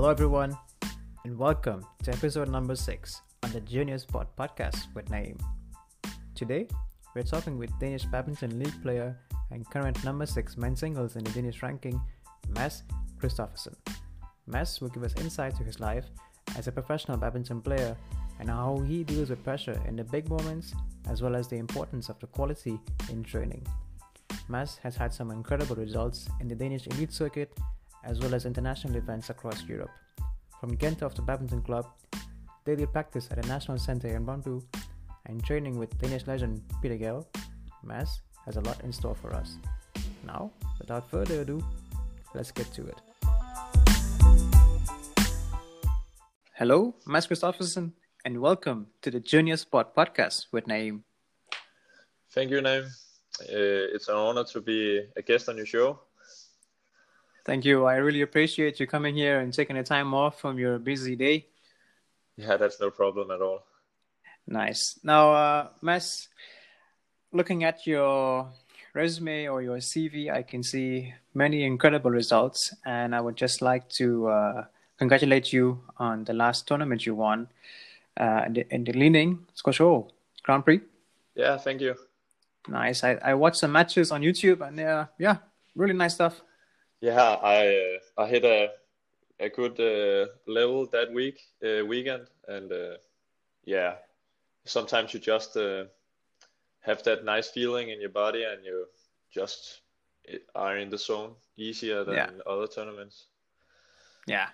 Hello, everyone, and welcome to episode number six on the Junior Sport podcast with Naeem. Today, we're talking with Danish badminton league player and current number six men's singles in the Danish ranking, Mads Christoffersen. Mads will give us insight to his life as a professional badminton player and how he deals with pressure in the big moments as well as the importance of the quality in training. Mads has had some incredible results in the Danish elite circuit as well as international events across Europe. From Gentofte Badminton Club, daily practice at the National Center in Brøndby, and training with Danish legend Peter Gade, Mads has a lot in store for us. Now, without further ado, let's get to it. Hello, Mads Christoffersen, and welcome to the Junior Sport Podcast with Naeem. Thank you, Naeem. Uh, it's an honor to be a guest on your show. Thank you. I really appreciate you coming here and taking the time off from your busy day. Yeah, that's no problem at all. Nice. Now, uh, Mads, looking at your resume or your CV, I can see many incredible results, and I would just like to uh, congratulate you on the last tournament you won uh, in, the, in the Li-Ning Scotia Grand Prix. Yeah, thank you. Nice. I, I watched some matches on YouTube, and uh, yeah, really nice stuff. Yeah, I uh, I hit a a good uh, level that week uh, weekend, and uh, yeah, sometimes you just uh, have that nice feeling in your body, and you just are in the zone easier than Yeah. other tournaments. Yeah.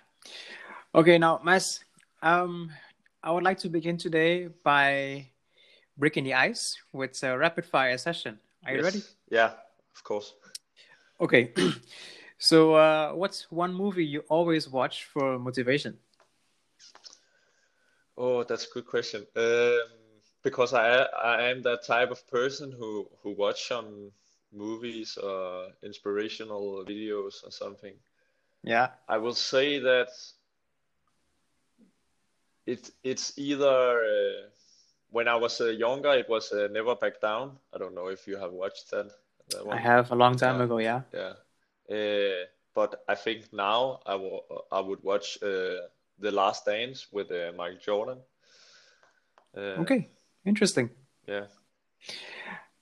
Okay, now, Mads, um, I would like to begin today by breaking the ice with a rapid fire session. Are you Yes. ready? Yeah, of course. Okay. so, uh, what's one movie you always watch for motivation? Oh, that's a good question. Um, because I I am that type of person who who watch some movies or inspirational videos or something. Yeah. I will say that it it's either uh, when I was uh, younger, it was uh, Never Back Down. I don't know if you have watched that. that I have a long time ago, yeah. Yeah. Uh, but I think now I will I would watch uh, The Last Dance with uh, Michael Jordan. Uh, Okay, interesting. Yeah.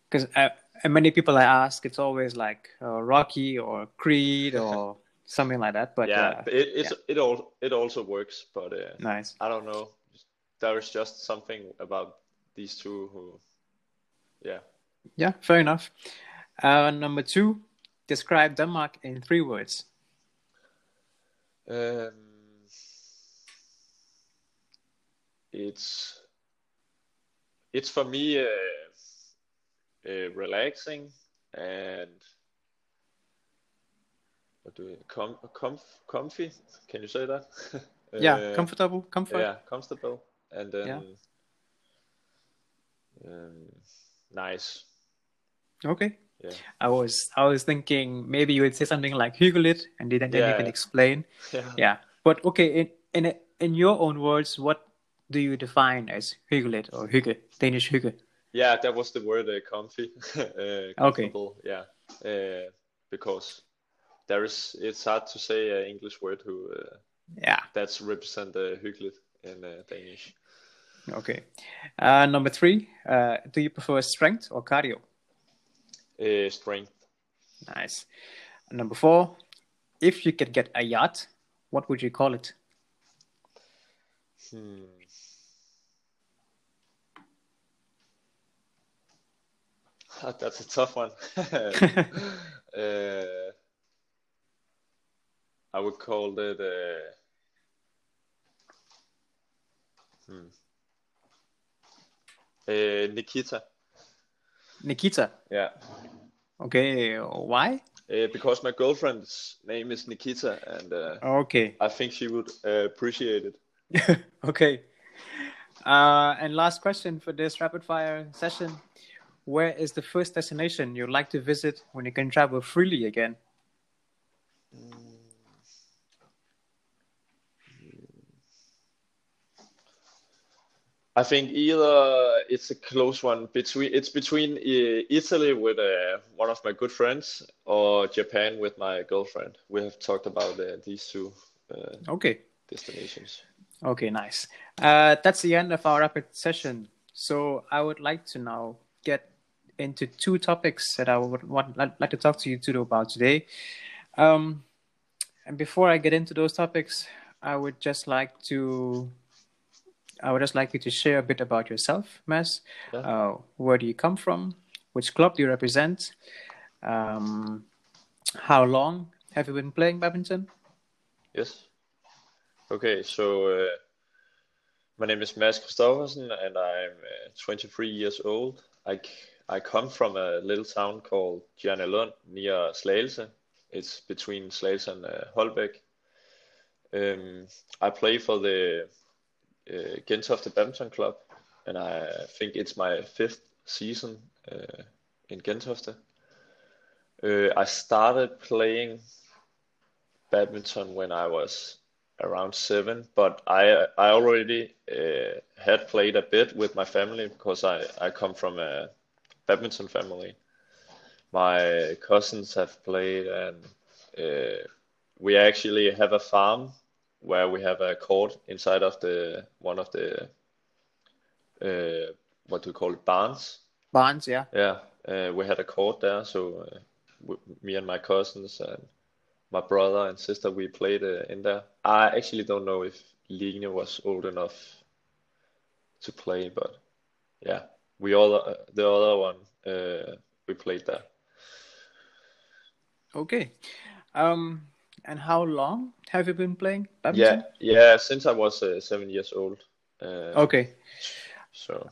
Because uh, many people I ask, it's always like Rocky or Creed or something like that. But yeah, it it's, it all it also works, but uh, nice. I don't know. There is just something about these two who, yeah. Yeah, fair enough. Uh, number two, describe Denmark in three words. Um, it's it's for me uh, uh, relaxing and what do you com comf comfy? Can you say that? yeah, Uh, comfortable, comfort. Yeah, comfortable and then Yeah. um, nice. Okay. Yeah. I was I was thinking maybe you would say something like hyggeligt and you Yeah. can explain. Yeah. Yeah. But okay, in in in your own words, what do you define as hyggeligt or hygge, Danish hygge? Yeah, that was the word uh, comfy. uh, comfortable. Yeah. Uh, because there is, it's hard to say an English word who uh, Yeah. that's represent uh, hyggeligt in uh, Danish. Okay. Uh, number three, uh, do you prefer strength or cardio? Uh, strength. Nice. Number four, if you could get a yacht, what would you call it? Hmm. That's a tough one. uh, I would call it. Uh, hmm. Uh, Nikita. Nikita. Yeah. Okay. Why? Uh, because my girlfriend's name is Nikita, and uh, Okay. I think she would uh, appreciate it. okay. Uh, and last question for this rapid fire session. Where is the first destination you'd like to visit when you can travel freely again? I think either it's a close one between it's between uh, Italy with uh, one of my good friends or Japan with my girlfriend. We have talked about uh, these two. Uh, Okay. destinations. Okay, nice. Uh, that's the end of our rapid session. So I would like to now get into two topics that I would want like to talk to you two about today. Um, and before I get into those topics, I would just like to I would just like you to share a bit about yourself, Mads. Yeah. Uh, where do you come from? Which club do you represent? Um, how long have you been playing badminton? Yes. Okay, so uh, my name is Mads Christoffersen and I'm uh, 23 years old. I, I come from a little town called Dianalund near Slagelse. It's between Slagelse and uh, Holbæk. Um, I play for the uh, Gentofte Badminton Club and I think it's my fifth season uh, in Gentofte. Uh, I started playing badminton when I was around seven, but I I already uh, had played a bit with my family because I I come from a badminton family. My cousins have played, and uh, we actually have a farm where we have a court inside of the one of the uh, what do we call it barns. Barns, yeah. Yeah, uh, we had a court there, so uh, me and my cousins and my brother and sister we played uh, in there. I actually don't know if Line was old enough to play, but yeah, we all uh, the other one uh, we played there. Okay, um, and how long have you been playing badminton? Yeah, yeah, since I was uh, seven years old. Uh, okay. So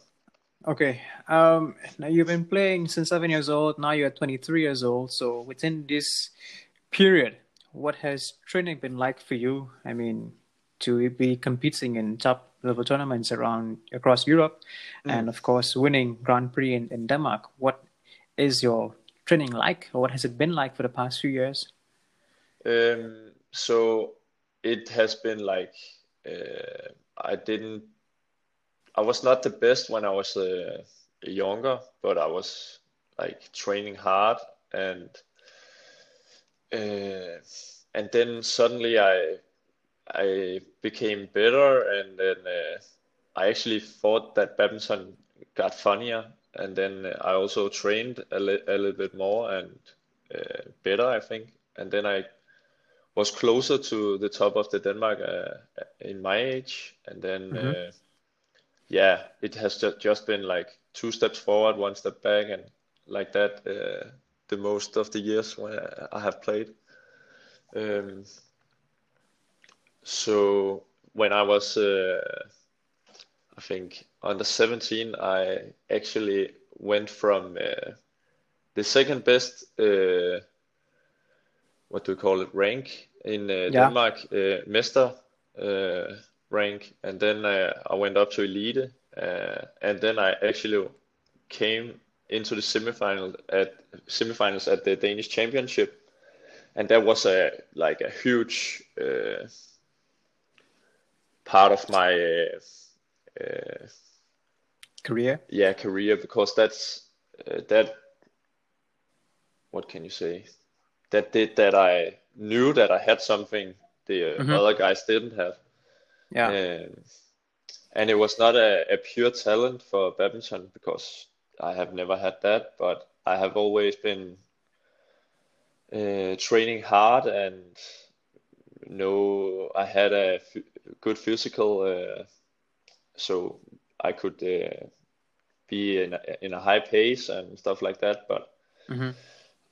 Okay. Um, now you've been playing since seven years old. Now you're 23 years old. So within this period, what has training been like for you? I mean, to be competing in top level tournaments around across Europe, mm. and of course winning Grand Prix in, in Denmark. What is your training like, or what has it been like for the past few years? Um, so it has been like uh, I didn't I was not the best when I was uh, younger, but I was like training hard and uh, and then suddenly I I became better and then uh, I actually thought that badminton got funnier and then I also trained a, li- a little bit more and uh, better I think. And then I was closer to the top of the Denmark uh, in my age and then mm-hmm. Uh, yeah, it has just just been like two steps forward, one step back, and like that uh, the most of the years when I have played. Um, so when I was, uh, I think under 17, I actually went from uh, the second best, uh, what do we call it, rank in uh, yeah. Denmark, uh, Mester uh, rank, and then uh, I went up to elite, uh, and then I actually came into the semifinal at semifinals at the Danish Championship, and that was a like a huge uh, part of my uh, career. Yeah, career because that's uh, that. What can you say? That did that I knew that I had something the mm-hmm. other guys didn't have. Yeah. Um, and it was not a, a pure talent for badminton because I have never had that, but I have always been uh, training hard and know I had a f- good physical, uh, so I could uh, be in a, in a high pace and stuff like that. But mm-hmm.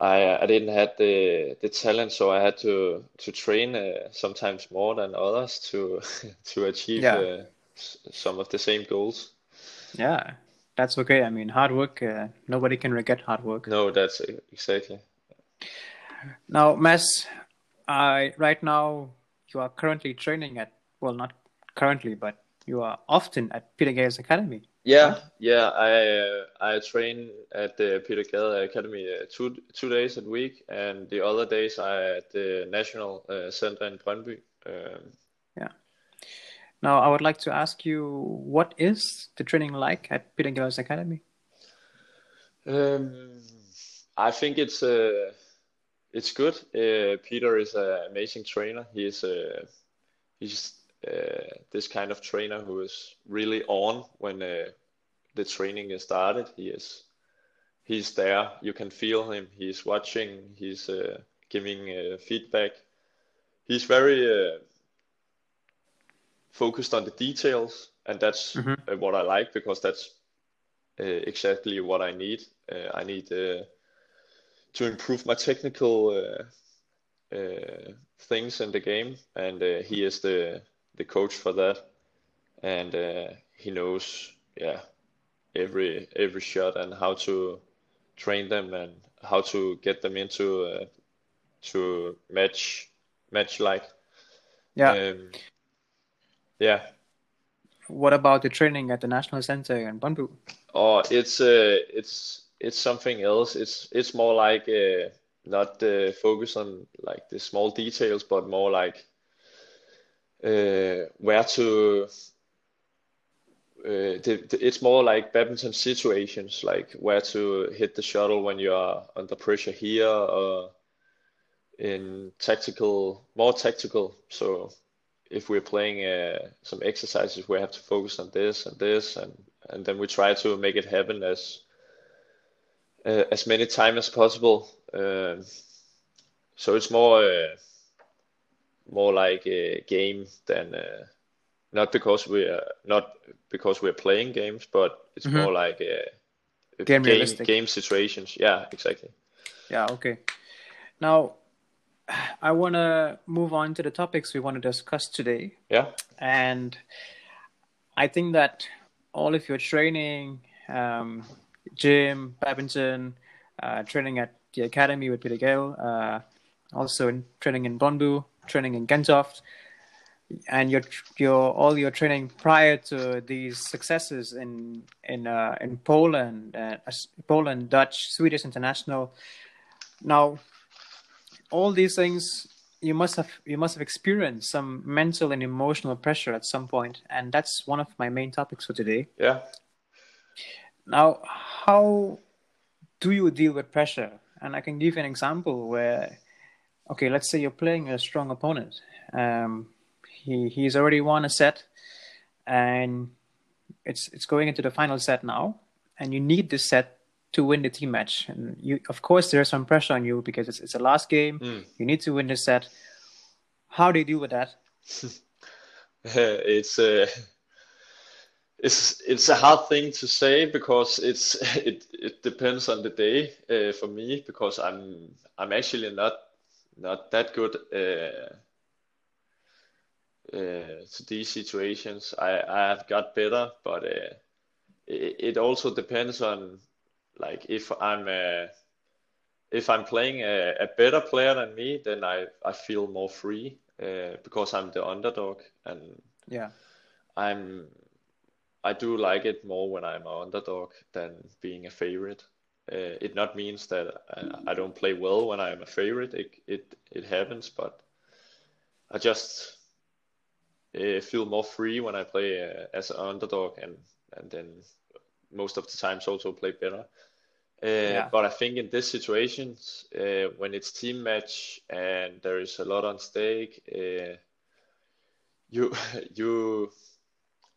I I didn't have the the talent, so I had to to train uh, sometimes more than others to to achieve yeah. uh, some of the same goals. Yeah, that's okay. I mean, hard work. Uh, nobody can regret hard work. No, that's exactly. Now, Mads, I right now you are currently training at well, not currently, but you are often at Peter Gades Academy. Yeah, yeah. I uh, I train at the Peter Gade Academy uh, two two days a week, and the other days I at the National uh, Center in Brøndby. Um, yeah. Now I would like to ask you, what is the training like at Peter Gades Academy? Um, I think it's uh, it's good. Uh, Peter is an amazing trainer. He's uh, he's uh, this kind of trainer who is really on when uh, the training is started. He is he's there. You can feel him. He's watching. He's uh, giving uh, feedback. He's very uh, focused on the details, and that's Mhm. uh, what I like because that's uh, exactly what I need. Uh, I need uh, to improve my technical uh, uh, things in the game, and uh, he is the the coach for that, and uh, he knows, yeah, every every shot and how to train them and how to get them into uh, to match match like. Yeah. Um, yeah. What about the training at the National Center in Brøndby? Oh, it's uh, it's it's something else. It's it's more like uh, not uh, focus on like the small details, but more like uh, where to. Uh, the, the, it's more like badminton situations, like where to hit the shuttle when you are under pressure here, or in tactical, more tactical. So if we're playing uh, some exercises, we have to focus on this and this, and and then we try to make it happen as uh, as many time as possible. Um, so it's more uh, more like a game than uh, not because we are not because we're playing games, but it's Mhm. more like a, a Game game game situations. Yeah, exactly. Yeah, okay. Now, I want to move on to the topics we want to discuss today. Yeah, And I think that all of your training, um, gym, badminton, uh, training at the academy with Peter Gade, uh, also in training in Brøndby, training in Gentofte, and your your all your training prior to these successes in in uh, in Poland, uh, Poland, Dutch, Swedish international. Now, all these things you must have you must have experienced some mental and emotional pressure at some point, and that's one of my main topics for today. yeah. Now, how do you deal with pressure? And I can give you an example where, okay, let's say you're playing a strong opponent. Um, he he's already won a set, and it's it's going into the final set now, and you need this set to win the team match. And you, of course, there's some pressure on you because it's it's a last game. Mm. You need to win this set. How do you deal with that? it's uh, it's it's a hard thing to say because it's it it depends on the day uh, for me because I'm I'm actually not not that good uh, uh, to these situations. I I have got better, but uh, it, it also depends on like if I'm uh, if I'm playing a, a better player than me, then I I feel more free uh, because I'm the underdog and Yeah, I'm I do like it more when I'm an underdog than being a favorite. Uh, it not means that I, I don't play well when I'm a favorite. It it it happens, but I just uh, feel more free when I play uh, as an underdog, and and then most of the times also play better. Uh, Yeah. But I think in these situations, uh, when it's team match and there is a lot on stake, uh, you you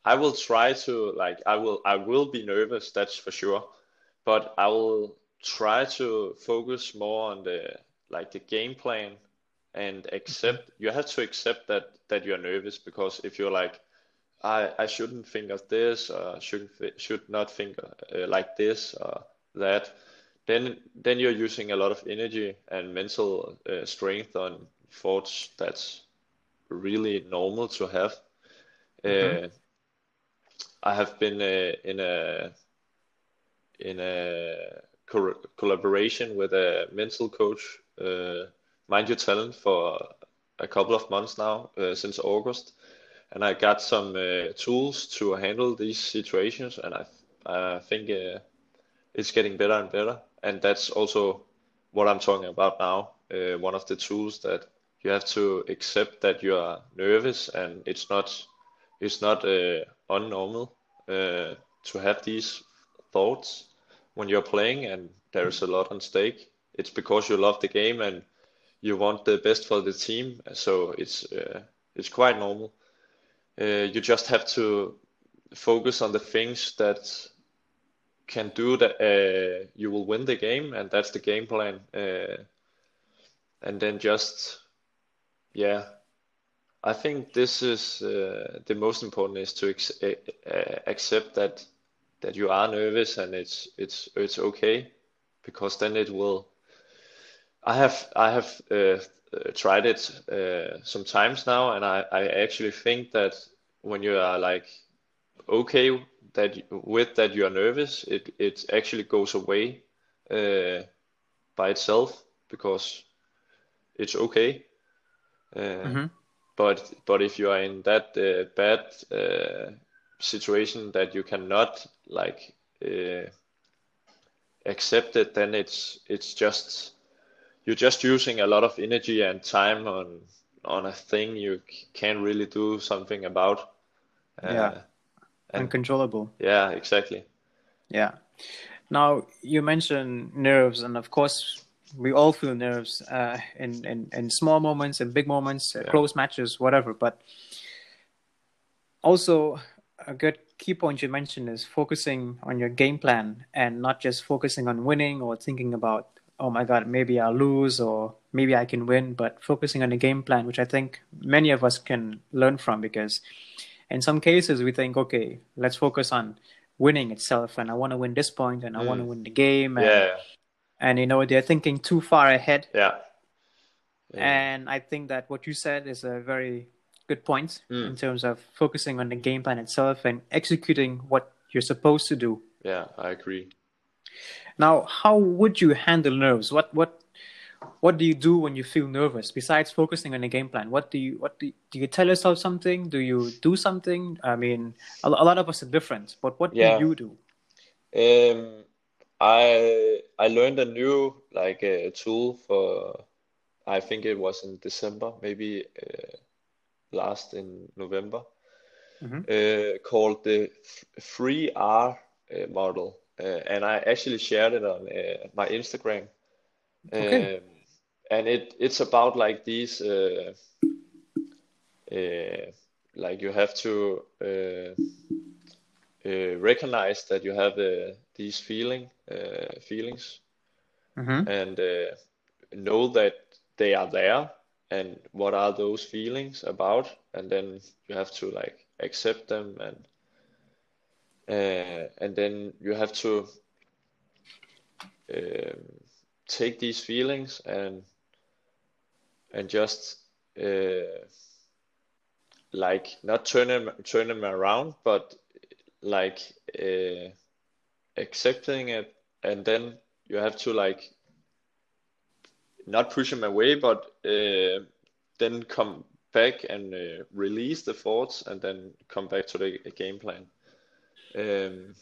I will try to like I will I will be nervous, that's for sure. But I will try to focus more on the like the game plan and accept you have to accept that that you're nervous because if you're like I I shouldn't think of this or shouldn't thi- should not think uh, like this or that then then you're using a lot of energy and mental uh, strength on thoughts that's really normal to have. Mhm. Uh, I have been uh, in a in a co- collaboration with a mental coach, uh, Mind Your Talent, for a couple of months now, uh, since August, and I got some uh, tools to handle these situations, and I I think uh, it's getting better and better, and that's also what I'm talking about now. Uh, one of the tools that you have to accept that you are nervous, and it's not it's not uh, unnormal uh, to have these thoughts when you're playing and there's a lot on stake. It's because you love the game and you want the best for the team, so it's uh, it's quite normal. uh, you just have to focus on the things that can do that uh, you will win the game and that's the game plan uh, and then just yeah i think this is uh, the most important is to ex- uh, accept that that you are nervous and it's it's it's okay because then it will i have i have uh, tried it sometimes now and I, I actually think that when you are like okay that with that you are nervous, it it actually goes away uh, by itself because it's okay. Uh, mm-hmm. But but if you are in that uh, bad uh, situation that you cannot like uh, accept it, then it's it's just you're just using a lot of energy and time on on a thing you can't really do something about. Uh, yeah and, uncontrollable. Yeah, exactly. Yeah. Now you mentioned nerves, and of course we all feel nerves uh, in, in in small moments, in big moments, uh, yeah. close matches, whatever. But also a good key point you mentioned is focusing on your game plan and not just focusing on winning or thinking about oh my god maybe i'll lose or maybe i can win but focusing on a game plan which i think many of us can learn from because in some cases we think okay let's focus on winning itself and i want to win this point and i mm. want to win the game and, yeah and you know they're thinking too far ahead yeah. yeah. and i think that what you said is a very good point mm. in terms of focusing on the game plan itself and executing what you're supposed to do. Yeah i agree. Now how would you handle nerves? What what what do you do when you feel nervous? Besides focusing on the game plan what do you what do you, do you tell yourself something? Do you do something? I mean a, a lot of us are different but what yeah. do you do? Um i i learned a new like a uh, tool for i think it was in december maybe uh, last in november mm-hmm. uh, called the 3r uh, model uh, and i actually shared it on uh, my instagram okay. Um, and it it's about like these uh, uh, like you have to uh, uh recognize that you have uh, these feeling uh, feelings mm-hmm. and know that they are there and what are those feelings about? And then you have to like accept them and and then you have to um, take these feelings and and just uh, like not turn them turn them around, but like uh, accepting it, and then you have to like not push them away, but uh, then come back and uh, release the thoughts, and then come back to the game plan. Um,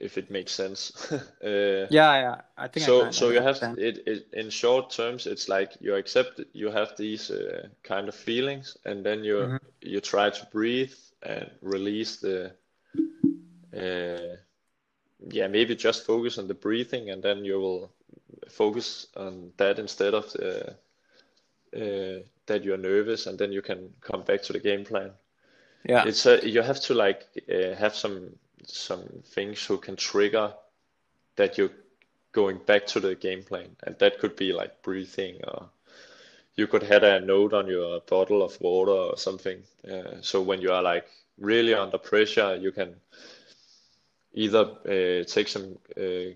if it makes sense. uh, yeah, yeah, I think. So, I so you have it, it, in short terms. It's like you accept you have these uh, kind of feelings, and then you mm-hmm. you try to breathe and release the. Uh, yeah, maybe just focus on the breathing, and then you will focus on that instead of the, uh, that you're nervous, and then you can come back to the game plan. Yeah, it's a, you have to like uh, have some some things who can trigger that you're going back to the game plan, and that could be like breathing, or you could have a note on your bottle of water or something. Uh, so when you are like really under pressure, you can either uh, take some uh,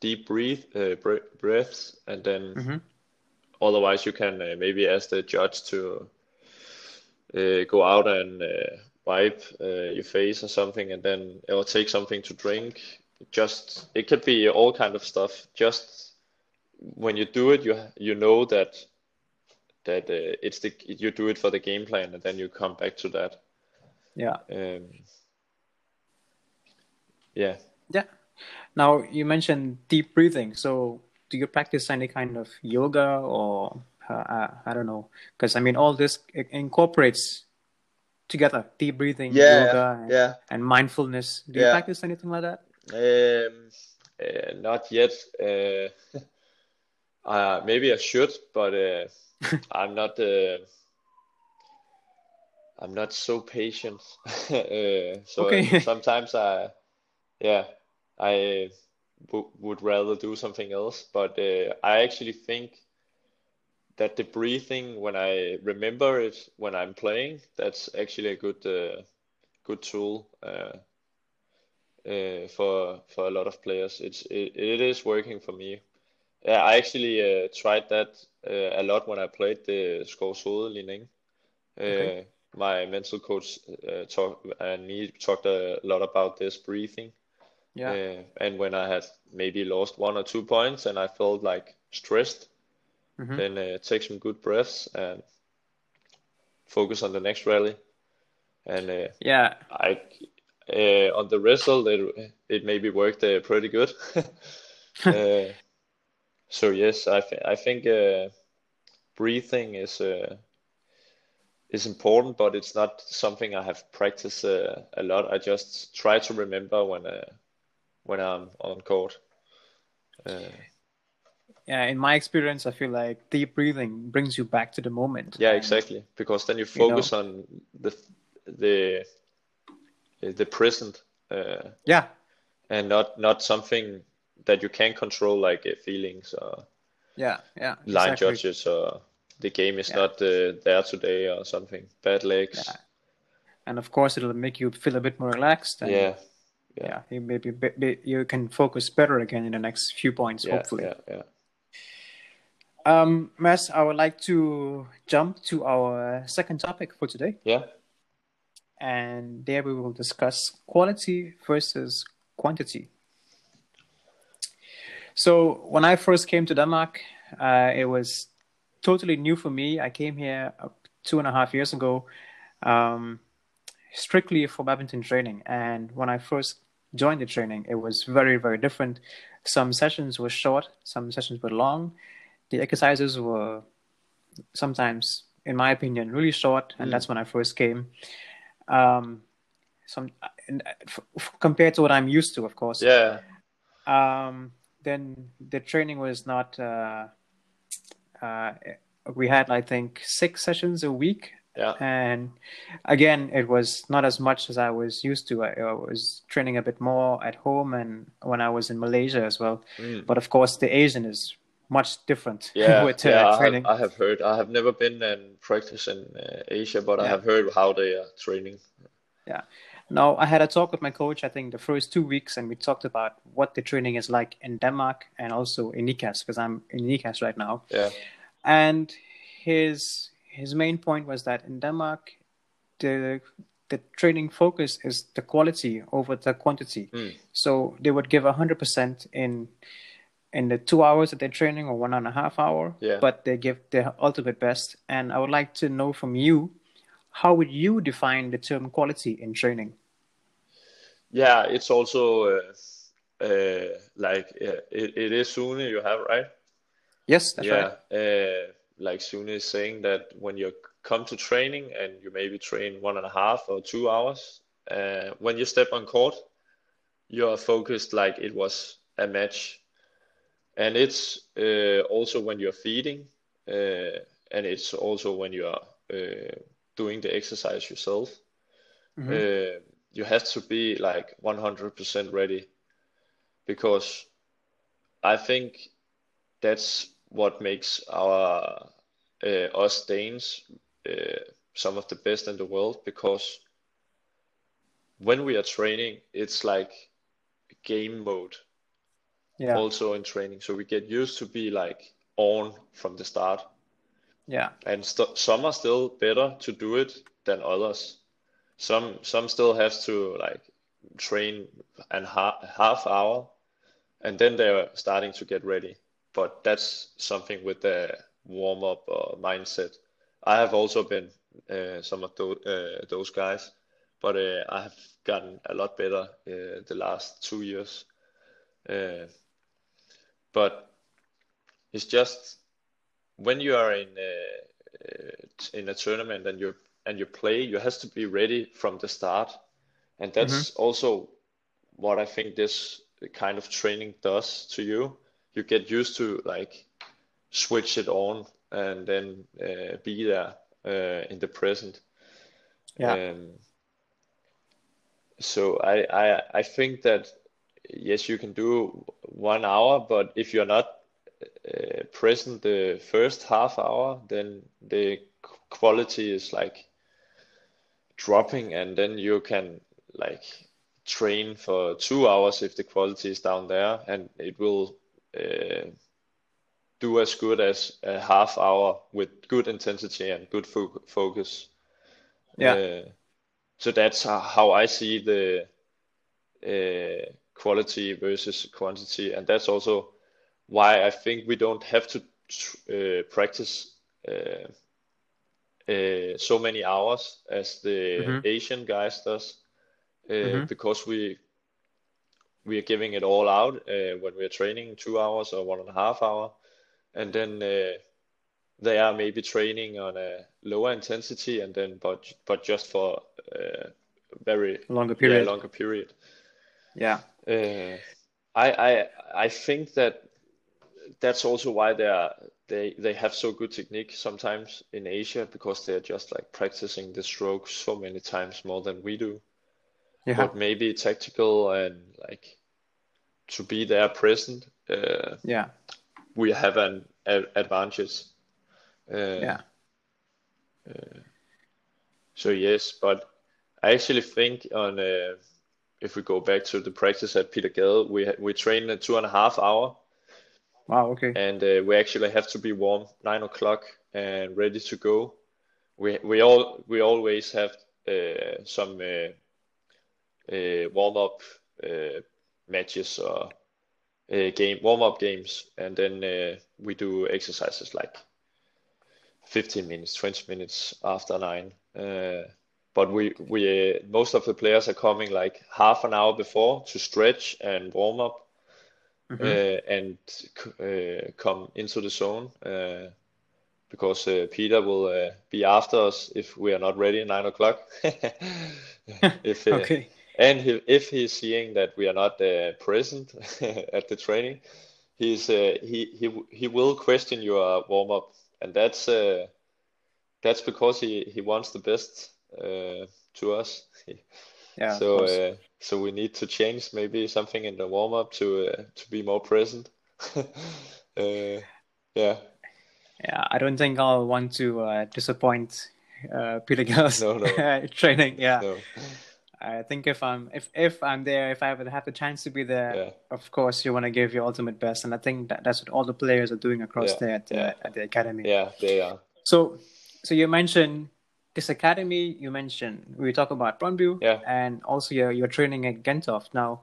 deep breathe uh, breaths, and then mm-hmm. otherwise you can uh, maybe ask the judge to uh, go out and wipe uh, your face or something, and then or take something to drink. Just it could be all kind of stuff. Just when you do it, you you know that that uh, it's the you do it for the game plan, and then you come back to that. Yeah. Um, yeah. Yeah. Now you mentioned deep breathing. So do you practice any kind of yoga or uh, I don't know? Because I mean, all this incorporates together deep breathing yeah, yoga and, yeah. and mindfulness do you practice anything like that um, uh, not yet uh, uh, maybe i should but uh, i'm not uh, I'm not so patient. uh, so Okay. sometimes I, yeah, I w would rather do something else. But uh, I actually think that the breathing, when I remember it when I'm playing, that's actually a good uh, good tool uh, uh, for for a lot of players. It's it, it is working for me. Yeah, I actually uh, tried that uh, a lot when I played the Skovshoved Li-Ning. Okay. Uh, my mental coach uh, talk and me talked a lot about this breathing. Yeah. Uh, and when I had maybe lost one or two points and I felt like stressed, hmm then uh, take some good breaths and focus on the next rally. And uh, Yeah. I uh, on the result, it it maybe worked uh, pretty good. Uh, so yes, I th I think uh, breathing is uh, is important, but it's not something I have practiced uh, a lot. I just try to remember when uh, when I'm on court. Uh, Yeah. In my experience, I feel like deep breathing brings you back to the moment. yeah, And, exactly, because then you you know, focus on the the the present uh, yeah. and not not something that you can control, like uh, feelings or Yeah. Yeah. line Exactly. judges or the game is Yeah. not uh, there today or something. Bad legs. Yeah. And of course, it'll make you feel a bit more relaxed and Yeah, yeah, yeah, maybe be, be, you can focus better again in the next few points, yeah, hopefully. yeah, yeah. Um, Mads, I would like to jump to our second topic for today, Yeah, and there we will discuss quality versus quantity. So when I first came to Denmark, uh, it was totally new for me. I came here two and a half years ago, um, strictly for badminton training. And when I first joined the training, it was very, very different. Some sessions were short, some sessions were long. The exercises were sometimes, in my opinion, really short, and Mm. that's when I first came. Um, some and, uh, f- f- compared to what I'm used to, of course. yeah, Um, then the training was not. Uh, uh, we had, I think, six sessions a week, yeah, and again, it was not as much as I was used to. I, I was training a bit more at home and when I was in Malaysia as well. mm. But of course, the Asian is much different yeah, with uh, yeah. I have. I have heard. I have never been and practiced in uh, Asia, but I have heard how they are training. Yeah. No, I had a talk with my coach, I think the first two weeks, and we talked about what the training is like in Denmark and also in Nikas, because I'm in Nikas right now. Yeah, And his his main point was that in Denmark, the the training focus is the quality over the quantity. mm. So they would give hundred percent in in the two hours that they're training or one and a half hour, Yeah. but they give their ultimate best. And I would like to know from you, how would you define the term quality in training? yeah. It's also uh, uh, like yeah, it, it is Sune you have, right? Yes, that's yeah, right. uh, like Sune is saying that when you come to training and you maybe train one and a half or two hours, uh, when you step on court, you are focused like it was a match. And it's uh, also when you're feeding, uh, and it's also when you are uh, doing the exercise yourself. Mhm. Uh, you have to be like 100% ready because I think that's what makes our uh, us Danes uh, some of the best in the world because when we are training, it's like game mode Yeah, also in training. So we get used to be like on from the start, yeah, and st some are still better to do it than others. Some some still have to like train an half half hour, and then they're starting to get ready. But that's something with the warm up or mindset. I have also been uh, some of those uh, those guys, but uh, I have gotten a lot better uh, the last two years. Uh, but it's just when you are in a, uh, in a tournament and you and you play, you have to be ready from the start, and that's also what I think this kind of training does to you. You get used to like switch it on and then uh, be there uh, in the present. Yeah. Um, so I, I I think that yes, you can do one hour, but if you're not uh, present the first half hour, then the quality is like dropping, and then you can like train for two hours if the quality is down there, and it will do as good as a half hour with good intensity and good fo focus. Yeah. Uh, so that's how I see the uh, quality versus quantity, and that's also why I think we don't have to uh, practice uh, uh, so many hours as the Mm-hmm. Asian guys does, uh, Mm-hmm. because we we are giving it all out uh, when we're training two hours or one and a half hour, and then uh, they are maybe training on a lower intensity, and then but but just for uh, very Longer yeah period. longer period. Yeah. Uh, I I I think that that's also why they are they they have so good technique sometimes in Asia because they're just like practicing the stroke so many times more than we do. Yeah. But maybe tactical and like to be there present, uh, Yeah. we have an a- advantage. Uh, Yeah. So yes, but I actually think on uh, if we go back to the practice at Peter Gade, we we train a two and a half hour, Wow. Okay. and uh, we actually have to be warm nine o'clock and ready to go. We we all we always have uh, some uh, warm up uh, matches or uh, game warm up games, and then uh, we do exercises like 15 minutes, 20 minutes after nine. Uh, but we we uh, most of the players are coming like half an hour before to stretch and warm up Mhm. uh, and uh, come into the zone uh, because uh, Peter will uh, be after us if we are not ready at nine o'clock. if uh, Okay. And he, if he's seeing that we are not uh, present at the training, he's uh, he he he will question your warm up, and that's uh, that's because he he wants the best uh, to us. Yeah. So uh, so we need to change maybe something in the warm up to uh, to be more present. uh, yeah, Yeah. I don't think I'll want to uh, disappoint uh, Peter Gade's No, no. training. Yeah. no, I think if I'm if if I'm there, if I would have the chance to be there, yeah, of course you want to give your ultimate best, and I think that that's what all the players are doing across Yeah, there at the, yeah. at the academy. yeah, they are. So, so you mentioned this academy. You mentioned we talk about Brøndby, Yeah. and also you're you're training at Gentofte now.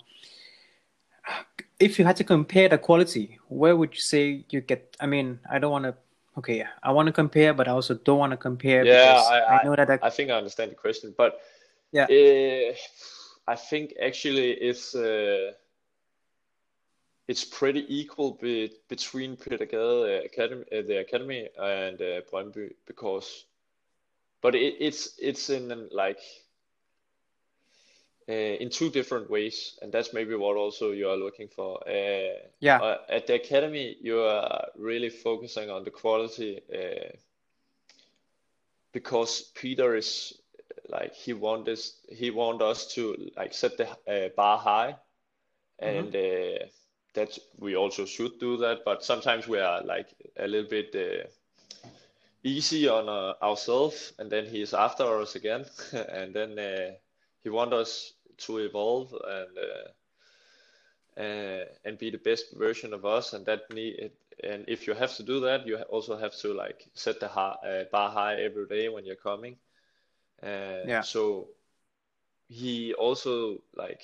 If you had to compare the quality, where would you say you get? I mean, I don't want to. Okay, I want to compare, but I also don't want to compare Yeah, because I- I, know that. I, I think I understand the question, but Yeah. uh, I think actually it's uh, it's pretty equal be, between Peter Gade uh, Academy, uh, the academy, and uh, Brøndby because, but it, it's it's in like uh, in two different ways, and that's maybe what also you are looking for. Uh, yeah, uh, at the academy, you are really focusing on the quality uh, because Peter is like he want us he want us to like set the uh, bar high, and uh, that we also should do that. But sometimes we are like a little bit uh, easy on uh, ourselves, and then he is after us again, and then uh, he want us to evolve and. Uh, uh, and be the best version of us and that need and if you have to do that you also have to like set the high, uh, bar high every day when you're coming uh, Yeah. so he also like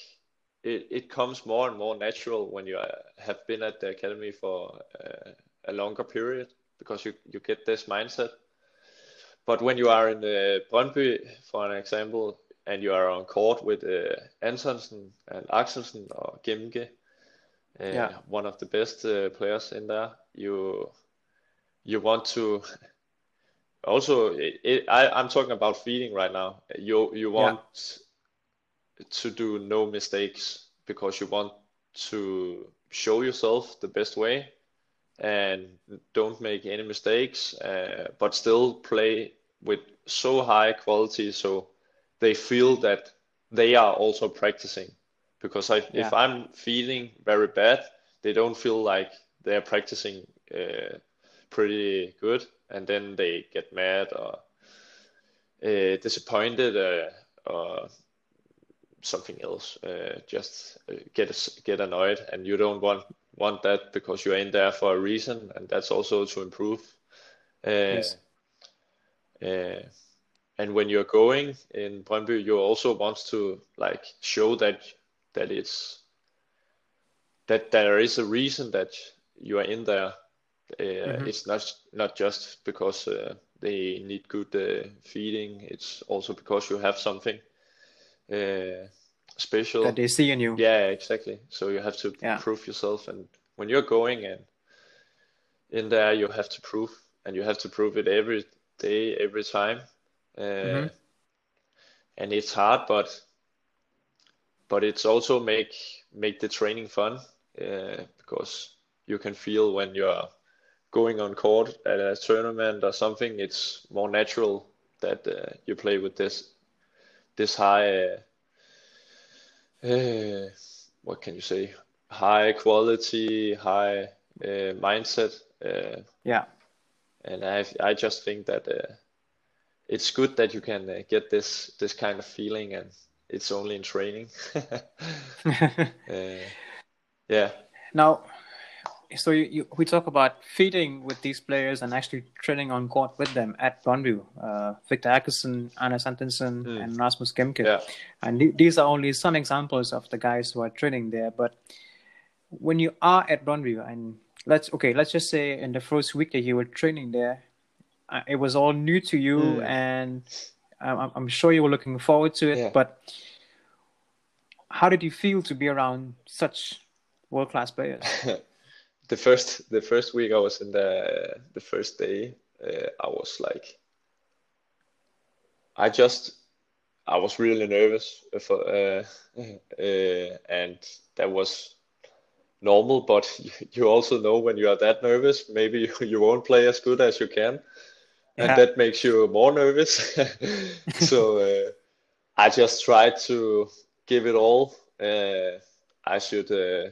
it, it comes more and more natural when you uh, have been at the academy for uh, a longer period because you, you get this mindset but when you are in the Brøndby for an example and you are on court with uh, Antonsen and Axelsen or Gemke uh, Yeah. one of the best uh, players in there. You you want to also it, it, I I'm talking about feeding right now. You you want to do no mistakes because you want to show yourself the best way and don't make any mistakes, uh, but still play with so high quality so they feel that they are also practicing because I, yeah. if I'm feeling very bad, they don't feel like they're practicing uh, pretty good, and then they get mad or uh, disappointed uh, or something else. Uh, just uh, get get annoyed, and you don't want want that because you're in there for a reason, and that's also to improve. Uh, yes. and when you're going in Brøndby, you also want to like show that that it's that there is a reason that you are in there. Uh, mm-hmm. It's not not just because uh, they need good uh, feeding. It's also because you have something uh, special that they see in you. Yeah, exactly. So you have to yeah. prove yourself, and when you're going and in there, you have to prove, and you have to prove it every day, every time. Uh, mm-hmm. And it's hard, but but it's also make make the training fun uh, because you can feel when you're going on court at a tournament or something it's more natural that uh, you play with this this high uh, uh what can you say high quality high uh, mindset uh, yeah and I I just think that it's good that you can get this this kind of feeling and it's only in training. uh, yeah. Now, so you, you, we talk about feeding with these players and actually training on court with them at Brøndby. Uh, Viktor Axelsen, Anders Antonsen, mm. and Rasmus Gemke. Yeah. And th- these are only some examples of the guys who are training there. But when you are at Brøndby, and let's okay, let's just say in the first week that you were training there, uh, it was all new to you, mm. and I'm, I'm sure you were looking forward to it, yeah. but how did you feel to be around such world class players? the first the first week I was in the the first day, uh, I was like, I just I was really nervous for, uh, uh, and that was normal. But you also know when you are that nervous, maybe you, you won't play as good as you can and that makes you more nervous. so uh, I just try to give it all. I should uh,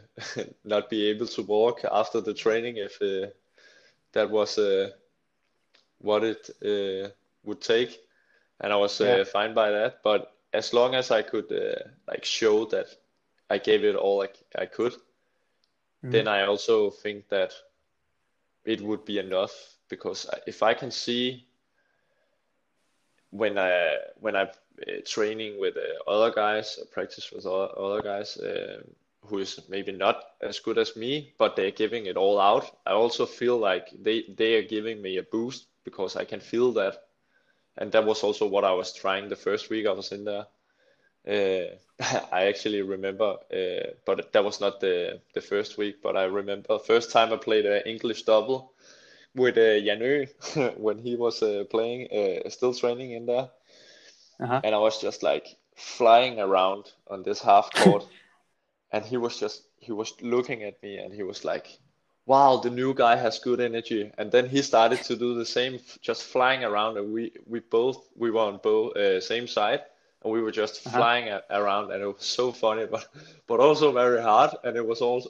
not be able to walk after the training if uh, that was uh, what it uh, would take, and I was yeah. fine by that. But as long as I could like show that I gave it all I, I could, mm-hmm. then I also think that it would be enough because if I can see when I when I'm training with uh, other guys, practice with other, guys uh, who is maybe not as good as me, but they're giving it all out. I also feel like they they are giving me a boost because I can feel that, and that was also what I was trying the first week I was in there. Uh, I actually remember, uh, but that was not the the first week. But I remember first time I played an English double with uh, Jan Ø when he was uh, playing, uh, still training in there, uh-huh. and I was just like flying around on this half court, and he was just he was looking at me and he was like, "Wow, the new guy has good energy." And then he started to do the same, just flying around, and we we both we were on both uh, same side, and we were just uh-huh. flying a- around, and it was so funny, but but also very hard. And it was also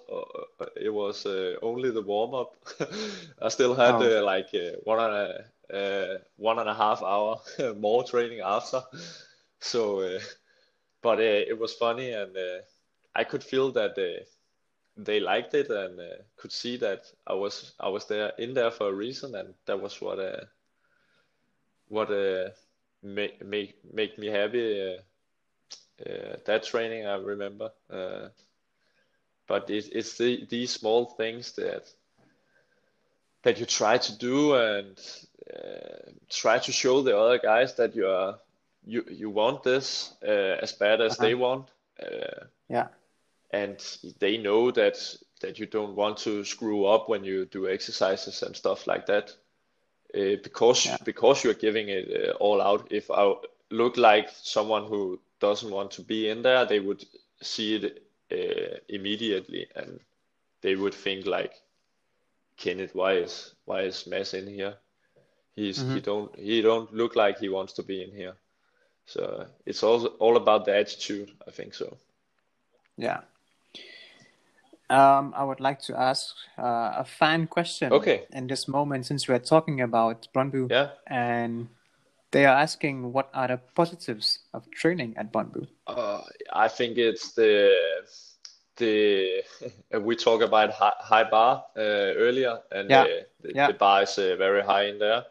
uh, it was uh, only the warm up. I still had oh. uh, like uh, one and a uh, one and a half hour more training after. So, uh, but it was funny, and I could feel that they liked it and could see that I was I was there in there for a reason, and that was what what make make make me happy. Uh, uh, that training I remember, uh, but it, it's the, these small things that that you try to do and uh, try to show the other guys that you are you you want this uh, as bad as uh-huh. they want. Uh, yeah, and they know that that you don't want to screw up when you do exercises and stuff like that uh, because yeah. because you're giving it uh, all out. If I look like someone who doesn't want to be in there, they would see it uh, immediately and they would think like, Kenneth, why is why is mess in here? He's mm-hmm. he don't he don't look like he wants to be in here. So it's all all about the attitude. I think so. Yeah. Um, I would like to ask uh, a fan question. Okay. In this moment, since we're talking about Brøndby, Yeah. and they are asking what are the positives of training at Brøndby? Uh, I think it's the the we talk about high, high bar uh, earlier, and Yeah. uh, the, Yeah. the bar is uh, very high in there.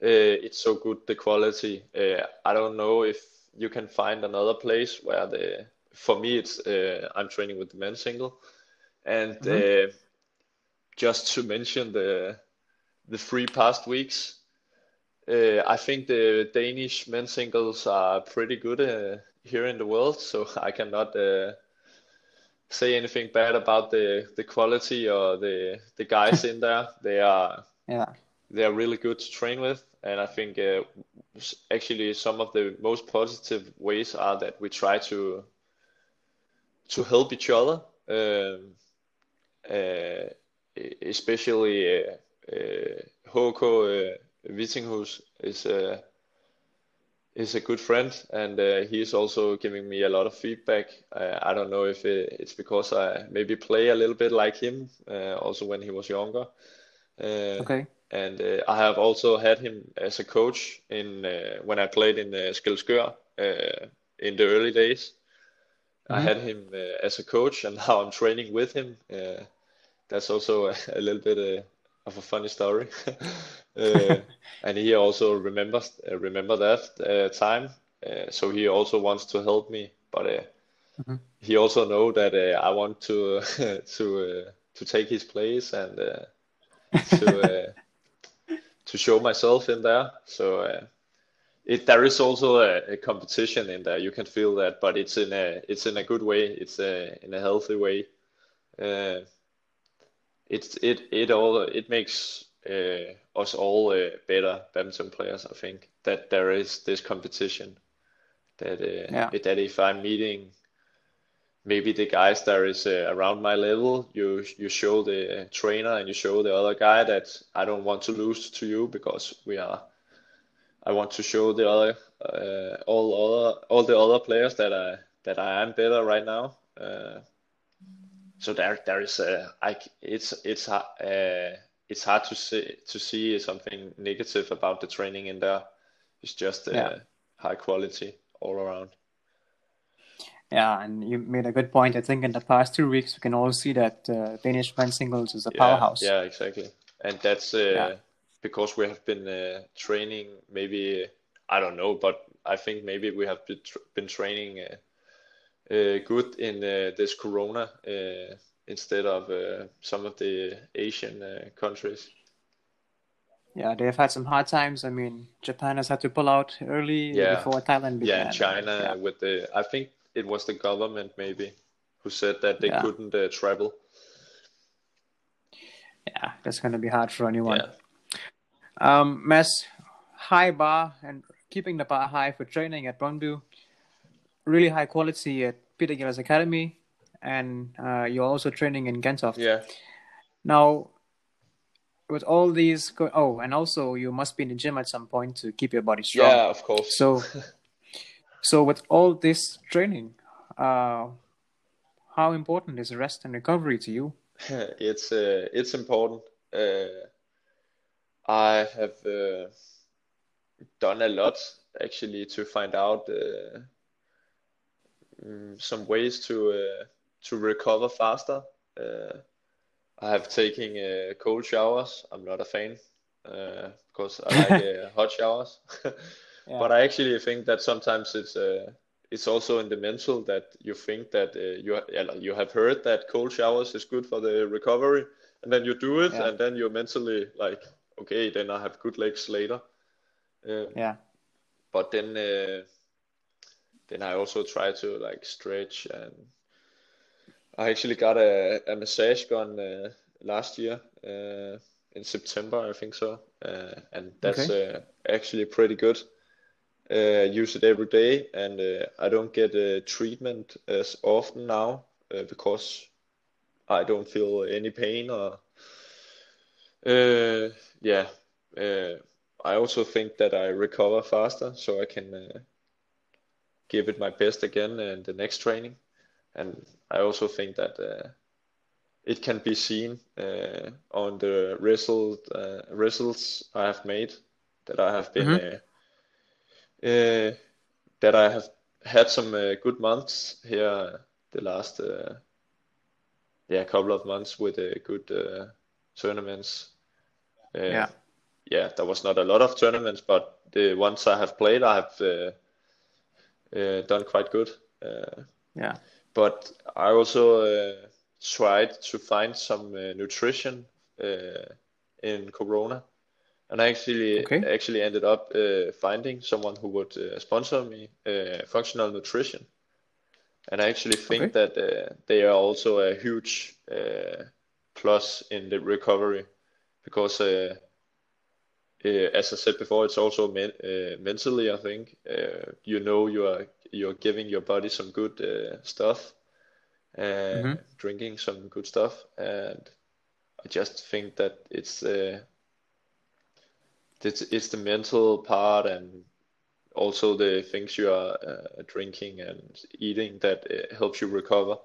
Uh, it's so good the quality. Uh, I don't know if you can find another place where the for me it's uh, I'm training with the men's single, and uh, just to mention the the three past weeks. Uh, I think the Danish men's singles are pretty good uh, here in the world, so I cannot uh, say anything bad about the the quality or the the guys in there. They are Yeah. they are really good to train with, and I think uh, actually some of the most positive ways are that we try to to help each other, um, especially uh, uh, HK uh, Vittinghus is a is a good friend, and uh, he's also giving me a lot of feedback. Uh, I don't know if it, it's because I maybe play a little bit like him, uh, also when he was younger. Uh, Okay. and uh, I have also had him as a coach in uh, when I played in uh, Skelskør uh, in the early days. I had him uh, as a coach, and now I'm training with him. That's also a, a little bit uh, of a funny story. uh, and he also remembers uh, remember that uh, time, uh, so he also wants to help me. But uh, he also know that uh, I want to to uh, to take his place and uh, to uh, to show myself in there. So uh, it there is also a, a competition in there. You can feel that, but it's in a it's in a good way. It's a, in a healthy way. Uh, it's it it all it makes uh, us all uh, better badminton players. I think that there is this competition. That uh, Yeah. that if I'm meeting maybe the guys that is uh, around my level, you you show the trainer and you show the other guy that I don't want to lose to you because we are. I want to show the other uh, all other all the other players that I that I am better right now. So there there is a I it's it's uh, it's hard to see to see something negative about the training in there. It's just uh, Yeah. high quality all around. Yeah, and you made a good point. I think in the past two weeks, we can all see that uh, Danish men's singles is a Yeah, powerhouse. Yeah, exactly. And that's uh, Yeah. because we have been uh, training maybe I don't know, but I think maybe we have been, tr been training uh, good in uh, this Corona uh, instead of uh, some of the Asian uh, countries. Yeah, they have had some hard times. I mean, Japan has had to pull out early Yeah. before Thailand began. Yeah, China Yeah. with the I think it was the government maybe who said that they Yeah. couldn't uh, travel. Yeah, that's going to be hard for anyone. Yeah. Um, Mads, high bar and keeping the bar high for training at Brøndby. Really high quality at Peter Gade's Academy, and uh, you're also training in Gentofte. Yeah. Now, with all these, go- oh, and also you must be in the gym at some point to keep your body strong. Yeah, of course. So, so with all this training, uh, how important is rest and recovery to you? It's uh, it's important. Uh, I have uh, done a lot actually to find out mm, some ways to uh, to recover faster. Uh, I have taken uh, cold showers. I'm not a fan uh, because I like uh, hot showers. Yeah. But I actually think that sometimes it's uh, it's also in the mental that you think that uh, you you have heard that cold showers is good for the recovery, and then you do it, Yeah. and then you're mentally like, okay, then I have good legs later. Uh, Yeah, but then uh, then I also try to like stretch and I actually got a, a massage gun uh, last year uh, in September I think so uh, and that's uh, actually pretty good. Uh, use it every day and uh, I don't get treatment as often now uh, because I don't feel any pain or uh, yeah uh, I also think that I recover faster, so I can uh, give it my best again in the next training. And I also think that uh, it can be seen uh, on the result uh, results I have made that I have been Mm-hmm. uh, uh, that I have had some uh, good months here the last uh, yeah couple of months with uh, good uh, tournaments. Uh, Yeah. yeah, there was not a lot of tournaments, but the ones I have played, I have uh, done quite good. Uh, Yeah. but I also uh, tried to find some uh, nutrition uh, in Corona, and I actually Okay. actually ended up uh, finding someone who would uh, sponsor me uh, functional nutrition, and I actually think Okay. that uh, they are also a huge uh, plus in the recovery because. Uh, uh, as I said before, it's also men uh, mentally. I think uh, you know you are you're giving your body some good uh, stuff, Mm-hmm. drinking some good stuff, and I just think that it's uh, it's it's the mental part and also the things you are uh, drinking and eating that uh, helps you recover.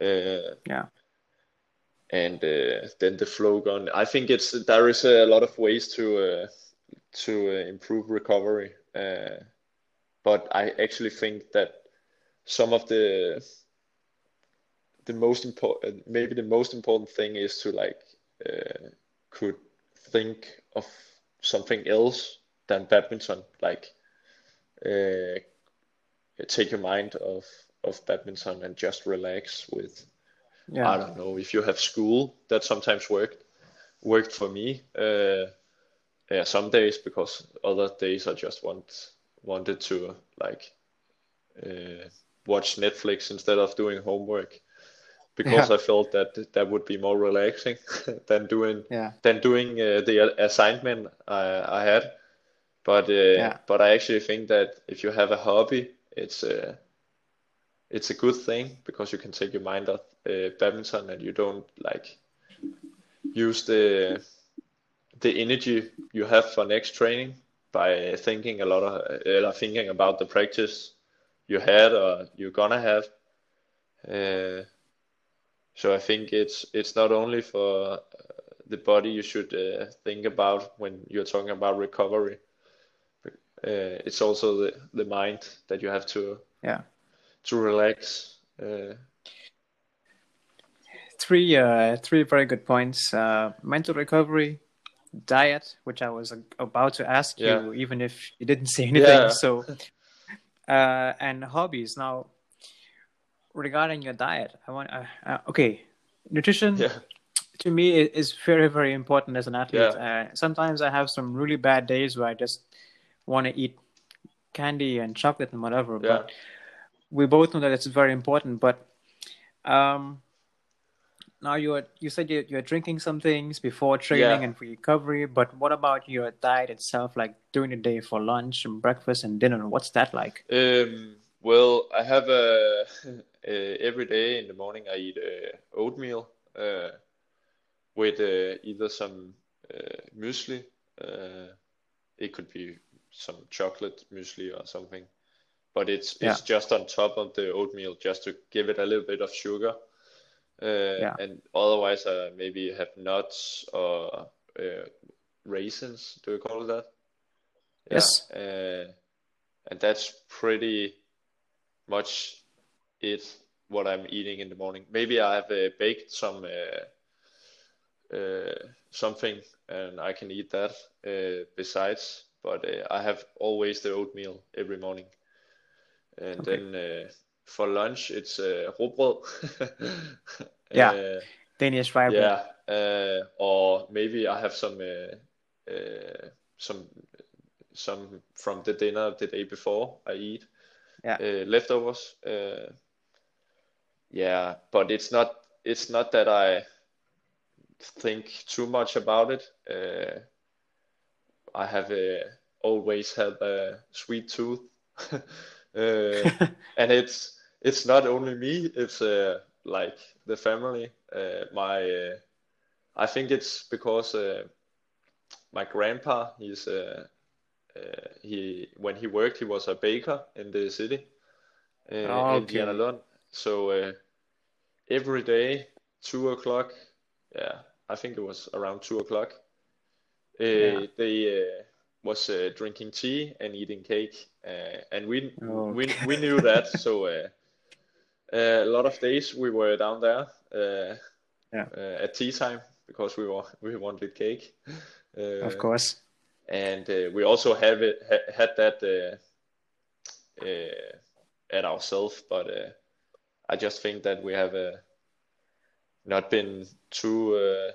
Uh, Yeah. And uh, then the flow gun. I think it's there is a lot of ways to uh, to uh, improve recovery, uh, but I actually think that some of the the most important, maybe the most important thing is to like could think of something else than badminton, like take your mind off of badminton and just relax with I don't know if you have school that sometimes worked worked for me. Uh, yeah, some days because other days I just want wanted to like uh, watch Netflix instead of doing homework because Yeah. I felt that that would be more relaxing than doing Yeah. than doing uh, the assignment I, I had. But uh, Yeah. but I actually think that if you have a hobby, it's a it's a good thing because you can take your mind off uh, badminton and you don't like use the the energy you have for next training by thinking a lot of uh, thinking about the practice you had or you're gonna have. Uh, so I think it's it's not only for uh, the body you should uh, think about when you're talking about recovery. Uh, it's also the, the mind that you have to Yeah. To relax. Uh, Three, uh, three very good points. Uh, mental recovery, diet, which I was uh, about to ask Yeah. you, even if you didn't say anything. Yeah. So, uh, and hobbies. Now, regarding your diet, I want. Uh, uh, okay, nutrition yeah, to me is very, very important as an athlete. Uh, sometimes I have some really bad days where I just want to eat candy and chocolate and whatever. But we both know that it's very important. But um, now you're you said you're, you're drinking some things before training Yeah. and for recovery. But what about your diet itself, like during the day for lunch and breakfast and dinner? What's that like? Um, well, I have a, uh, every day in the morning I eat uh, oatmeal uh, with uh, either some uh, muesli. Uh, it could be some chocolate muesli or something, but it's it's just on top of the oatmeal just to give it a little bit of sugar. Uh, Yeah. and otherwise, I maybe have nuts or uh, raisins. Do you call it that? Yeah. Yes. Uh, and that's pretty much it what I'm eating in the morning. Maybe I have uh, baked some uh, uh, something and I can eat that uh, besides, but uh, I have always the oatmeal every morning. And Okay. then uh, for lunch it's uh, råbrød. Yeah. Uh, Danish rye bread. yeah, uh, or maybe I have some uh, uh, some some from the dinner the day before I eat Yeah. uh, leftovers. Uh, yeah, but it's not it's not that I think too much about it. Uh, I have uh, always had a sweet tooth, uh, and it's it's not only me. It's uh, like the family. Uh, my uh, I think it's because uh, my grandpa he's uh, uh, he when he worked, he was a baker in the city, uh, Oh, okay. Lund. So uh, every day, two o'clock, yeah, I think it was around two o'clock. Yeah. Uh, they uh, was uh, drinking tea and eating cake, uh, and we we Okay. we knew that. So uh, uh, a lot of days we were down there uh, Yeah. uh, at tea time because we were we wanted cake. Of course. and uh, we also have it ha- had that uh, uh, at ourselves, but uh, I just think that we have uh, not been too uh,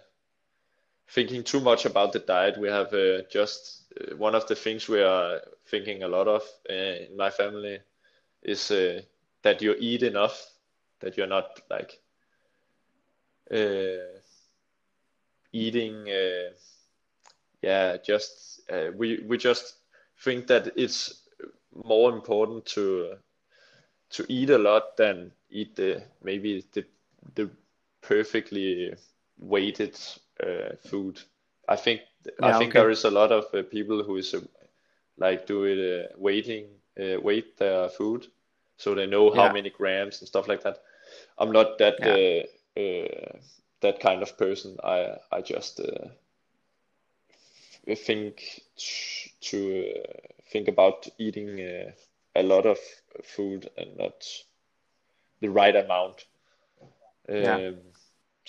thinking too much about the diet. We have uh, just uh, one of the things we are thinking a lot of uh, in my family is uh, that you eat enough, that you're not like uh, eating. Uh, yeah, just we we just think that it's more important to to eat a lot than eat the maybe the the perfectly weighted food. I think I think okay. there is a lot of uh, people who is uh, like do it uh, uh, weight their food so they know how Yeah. many grams and stuff like that. I'm not that Yeah. uh, uh, that kind of person. I I just uh, think t- to uh, think about eating uh, a lot of food and not the right amount. Yeah.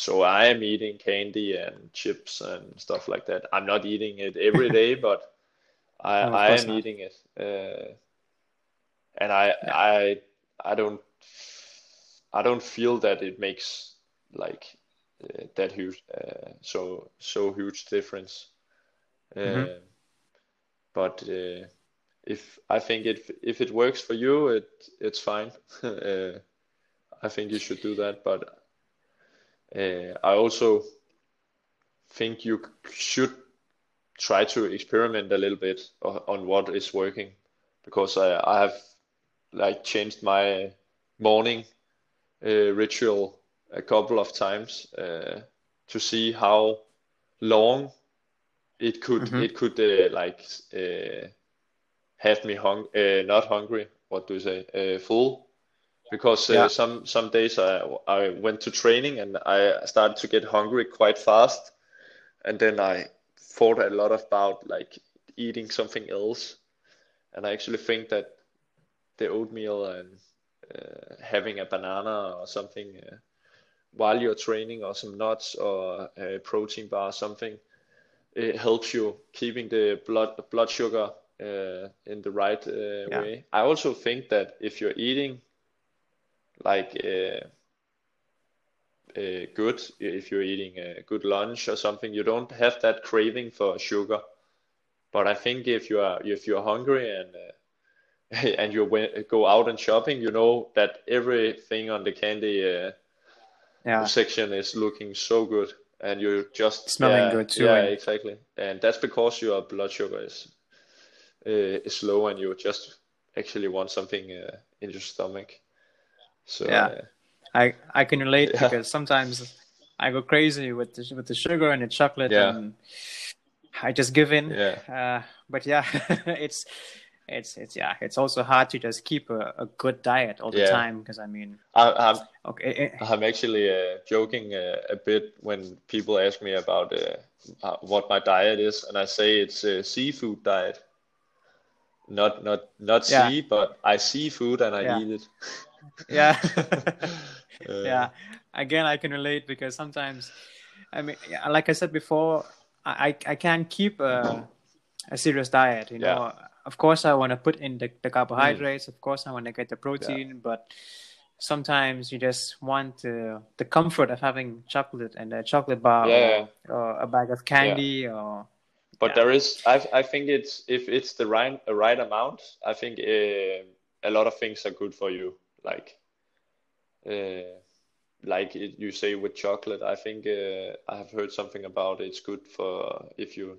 So I am eating candy and chips and stuff like that. I'm not eating it every day, but I No, I am not. eating it. Uh, and I I I don't I don't feel that it makes like uh, that huge uh, so so huge difference. Mhm. Uh, but uh, if I think it if it works for you, it it's fine. uh, I think you should do that. But uh, I also think you should try to experiment a little bit on what is working because I I have like changed my morning uh, ritual a couple of times uh, to see how long it could Mhm. it could uh, like uh, have me hung uh, not hungry what do you say uh, full because uh, Yeah. some some days I I went to training and I started to get hungry quite fast and then I thought a lot about like eating something else and I actually think that the oatmeal and uh, having a banana or something uh, while you're training or some nuts or a protein bar or something it helps you keeping the blood blood sugar uh, in the right uh, Yeah. way. I also think that if you're eating like uh, uh, good, if you're eating a good lunch or something, you don't have that craving for sugar. But I think if you are if you're hungry and uh, and you go out and shopping, you know that everything on the candy uh, Yeah. section is looking so good, and you're just Smelling yeah good too, yeah and- exactly, and that's because your blood sugar is uh, is low, and you just actually want something uh, in your stomach. So Yeah. uh, I I can relate Yeah. because sometimes I go crazy with the with the sugar and the chocolate Yeah. and I just give in. Yeah. Uh, but yeah, it's it's it's yeah, it's also hard to just keep a, a good diet all the Yeah. time because I mean, I, I'm okay, eh, I'm actually uh, joking uh, a bit when people ask me about uh, what my diet is, and I say it's a seafood diet. Not not not Yeah. sea, but I see food and I Yeah. eat it. yeah. Yeah again i can relate because sometimes i mean like i said before i i can't keep a, a serious diet you know of course i want to put in the, the carbohydrates of course i want to get the protein but sometimes you just want uh, the comfort of having chocolate and a chocolate bar Yeah. or, or a bag of candy or But Yeah. there is, I I think it's if it's the right right amount, I think uh, a lot of things are good for you. Like, uh, like it, you say with chocolate, I think uh, I have heard something about it's good for if you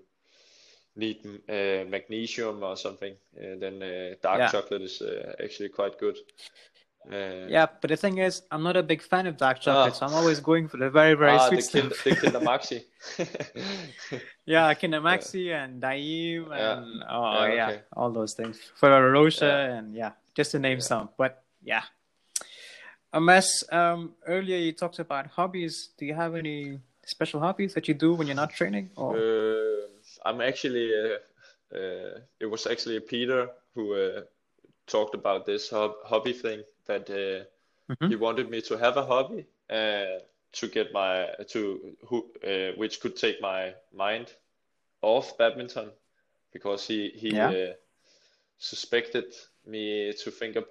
need uh, magnesium or something. Uh, then uh, dark Yeah. chocolate is uh, actually quite good. Uh, Yeah, but the thing is, I'm not a big fan of dark chocolate, so I'm always going for the very, very ah, sweet the stuff. the Kinder Maxi. Yeah, Kinder Maxi and Daim Yeah. and oh Yeah, yeah, okay. all those things. for Yeah. and yeah, just to name some. But yeah. Unless um earlier you talked about hobbies. Do you have any special hobbies that you do when you're not training? Or Uh, I'm actually, uh, uh, it was actually Peter who uh, talked about this hob- hobby thing that uh, Mhm. he wanted me to have a hobby uh, to get my to who uh, which could take my mind off badminton because he he Yeah. uh, suspected me to think of,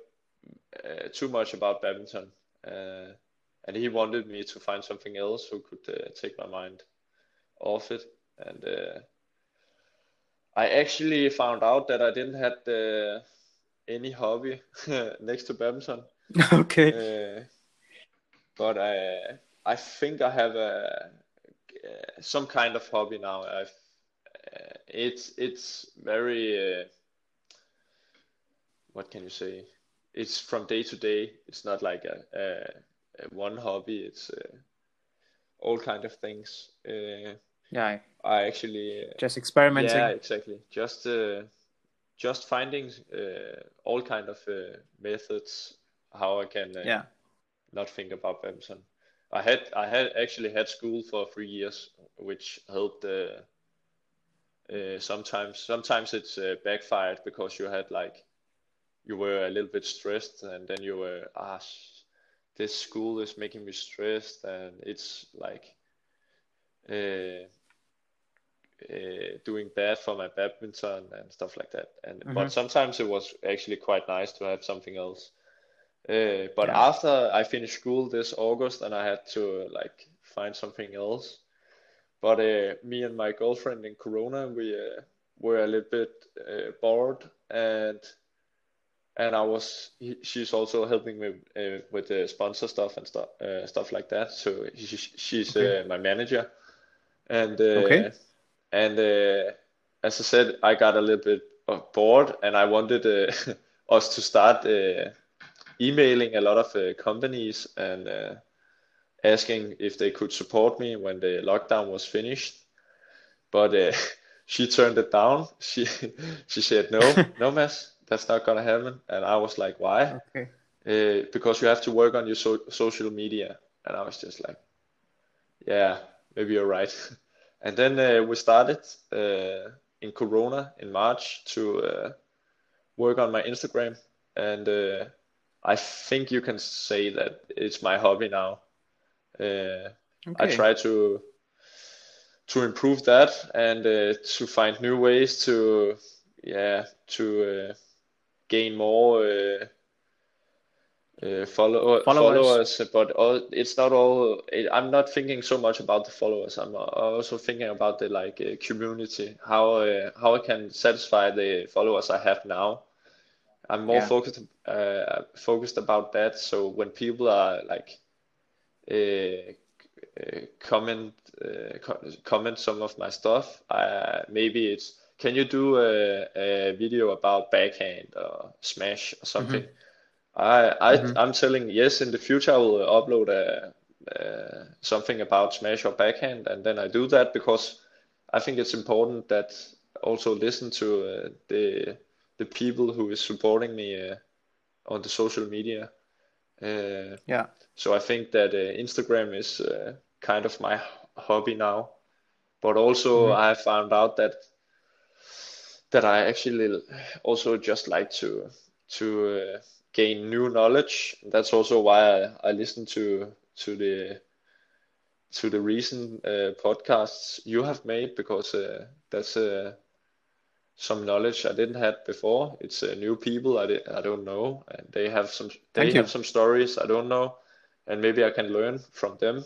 uh, too much about badminton uh, and he wanted me to find something else who could uh, take my mind off it and uh, I actually found out that I didn't have any hobby next to badminton okay. uh, but I I think I have a uh, some kind of hobby now. I've uh, it's it's very uh, what can you say? It's from day to day. It's not like a, a, a one hobby. It's uh, all kind of things. Uh, Yeah, I actually uh, just experimenting. yeah, exactly. Just uh, just finding uh, all kind of uh, methods how I can uh, Yeah. not think about badminton. I had I had actually had school for three years, which helped. Uh, uh, sometimes sometimes it's uh, backfired because you had like you were a little bit stressed, and then you were ah, this school is making me stressed, and it's like uh, uh, doing bad for my badminton and stuff like that. And Mhm. but sometimes it was actually quite nice to have something else. Uh, but Yeah. after I finished school this August, and I had to like find something else. But uh, me and my girlfriend in Corona, we uh, were a little bit uh, bored, and and I was he, she's also helping me uh, with the sponsor stuff and stuff uh, stuff like that. So she, she's Okay. uh, my manager, and uh, Okay. and uh, as I said, I got a little bit bored, and I wanted uh, us to start uh, emailing a lot of uh, companies and uh, asking if they could support me when the lockdown was finished. But uh, she turned it down. She she said no, no, Mads, that's not gonna happen. And I was like, why? Okay. Uh, because you have to work on your so social media. And I was just like, yeah, maybe you're right. And then uh, we started uh, in Corona in March to uh, work on my Instagram. And uh, I think you can say that it's my hobby now. Uh, I try to to improve that and uh, to find new ways to yeah to uh, gain more uh, uh, follow, Followers. followers but all, it's not all it, I'm not thinking so much about the followers I'm also thinking about the like uh, community how uh, how I can satisfy the followers I have now I'm more Yeah. focused uh, focused about that so when people are like uh, uh, comment uh, comment some of my stuff. Uh, maybe it's can you do a, a video about backhand or smash or something? I I Mhm. I'm telling yes. In the future, I will upload a, uh, something about smash or backhand, and then I do that because I think it's important that also listen to uh, the the people who is supporting me uh, on the social media. Uh, Yeah. so I think that uh, Instagram is uh, kind of my hobby now, but also Mhm. I found out that that I actually also just like to to uh, gain new knowledge. That's also why I, I listen to to the to the recent uh, podcasts you have made because uh, that's uh, some knowledge I didn't have before. It's uh, new people I, di- I don't know, and they have some they Thank you. have some stories I don't know, and maybe I can learn from them.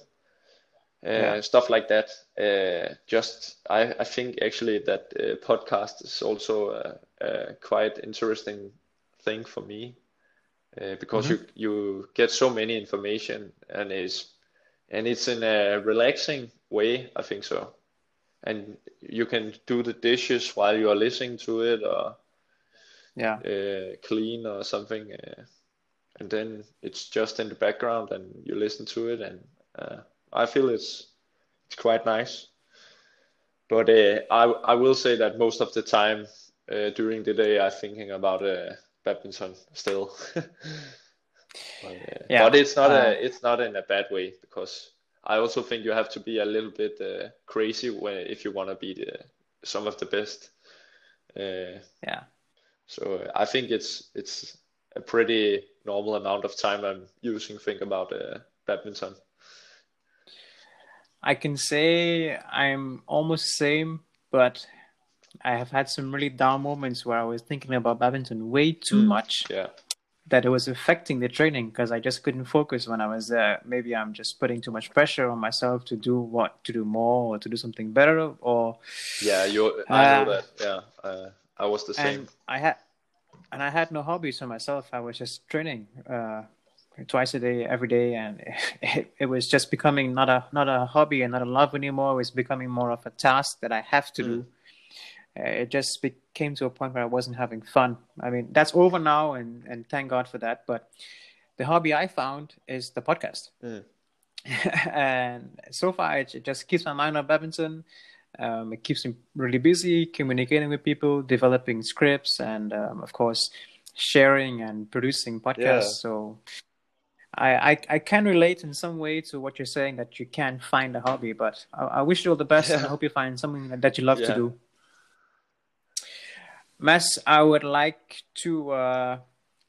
Uh, Yeah. stuff like that. Uh, just I, I think actually that uh, podcast is also a, a quite interesting thing for me uh, because you you get so many information and it's and it's in a relaxing way. I think so, and you can do the dishes while you are listening to it or Yeah. uh, clean or something. Uh, and then it's just in the background and you listen to it and uh, I feel it's it's quite nice. But uh, I I will say that most of the time uh, during the day I'm thinking about uh, badminton still. but, uh, yeah, but it's not a uh, it's not in a bad way because I also think you have to be a little bit uh, crazy when if you want to be the, some of the best. yeah. So I think it's it's a pretty normal amount of time I'm using think about badminton. I can say I'm almost the same, but I have had some really down moments where I was thinking about badminton way too mm. much. Yeah. That it was affecting the training because I just couldn't focus when I was there. Maybe I'm just putting too much pressure on myself to do what to do more or to do something better or. Yeah, you. I know uh, that. Yeah, uh, I was the same. I had, and I had no hobbies for myself. I was just training. Uh, twice a day, every day, and it, it, was just becoming not a not a hobby and not a love anymore. It was becoming more of a task that I have to mm. do. Uh, it just became to a point where I wasn't having fun. I mean, that's over now, and and thank God for that. But the hobby I found is the podcast, mm. and so far it, it, just keeps my mind on badminton. Um, it keeps me really busy, communicating with people, developing scripts, and um, of course sharing and producing podcasts. Yeah. So I, I, I can relate in some way to what you're saying that you can't find a hobby, but I, I wish you all the best yeah. and I hope you find something that you love yeah. to do. Mads, I would like to uh,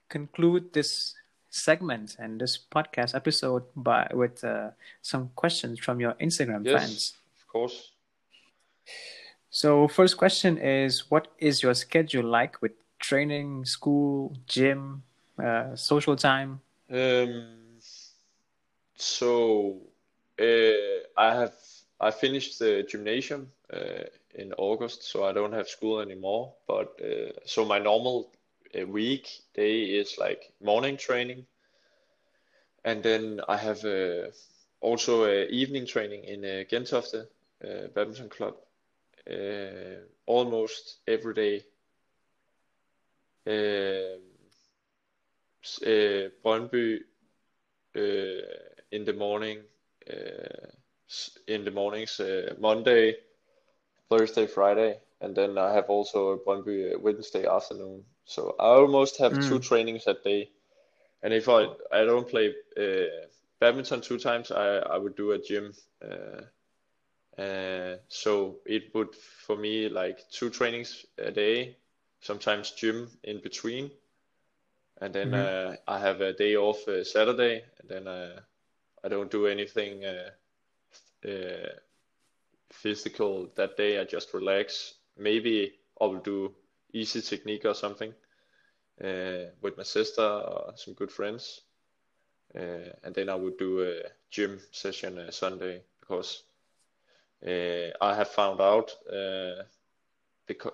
conclude this segment and this podcast episode by with uh, some questions from your Instagram yes, fans. Of course. So, first question is, what is your schedule like with training, school, gym, uh, social time? Um, so uh, I have I finished the gymnasium uh, in August, so I don't have school anymore. But uh, so my normal uh, week day is like morning training, and then I have uh, also evening training in uh, Gentofte uh, badminton club almost every day. Uh, Brøndby uh, in the morning, uh, in the mornings, Monday, Thursday, Friday, and then I have also a Brøndby Wednesday afternoon. So I almost have mm. two trainings a day. And if I I don't play uh, badminton two times, I I would do a gym. Uh, uh, so it would for me like two trainings a day, sometimes gym in between, and then mm-hmm. uh, I have a day off uh, Saturday, and then uh, I don't do anything uh, uh, physical that day. I just relax. Maybe I will do easy technique or something uh, with my sister or some good friends, and then I would do a gym session Sunday because I have found out the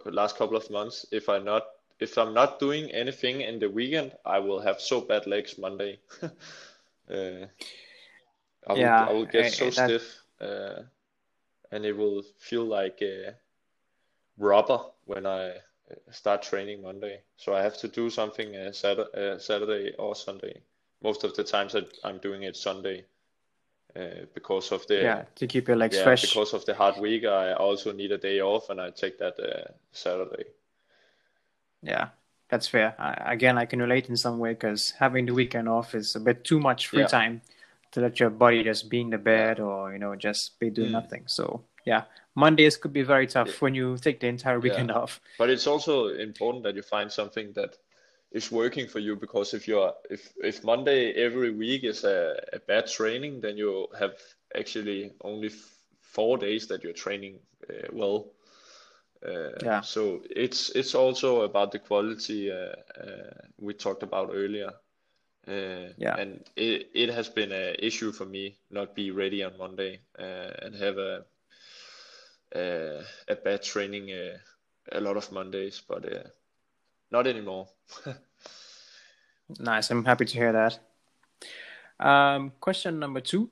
last couple of months if I not if I'm not doing anything in the weekend, I will have so bad legs Monday. uh, I will, yeah, I will get I, so that... stiff, uh, and it will feel like a rubber when I start training Monday. So I have to do something uh, Saturday, uh, Saturday or Sunday. Most of the times I'm doing it Sunday. Uh, because of the yeah to keep your legs yeah, fresh because of the hard week I also need a day off and I take that uh, Saturday yeah, that's fair. I, again, I can relate in some way because having the weekend off is a bit too much free yeah. time to let your body just be in the bed or you know just be doing mm. nothing. So yeah, Mondays could be very tough yeah. when you take the entire weekend yeah. off. But it's also important that you find something that is working for you because if you're if if Monday every week is a, a bad training, then you have actually only f- four days that you're training uh, well. Uh, yeah. So it's it's also about the quality uh, uh, we talked about earlier. yeah. And it it has been an issue for me not be ready on Monday and have a a, a bad training a lot of Mondays, but not anymore. nice. I'm happy to hear that. Um, question number two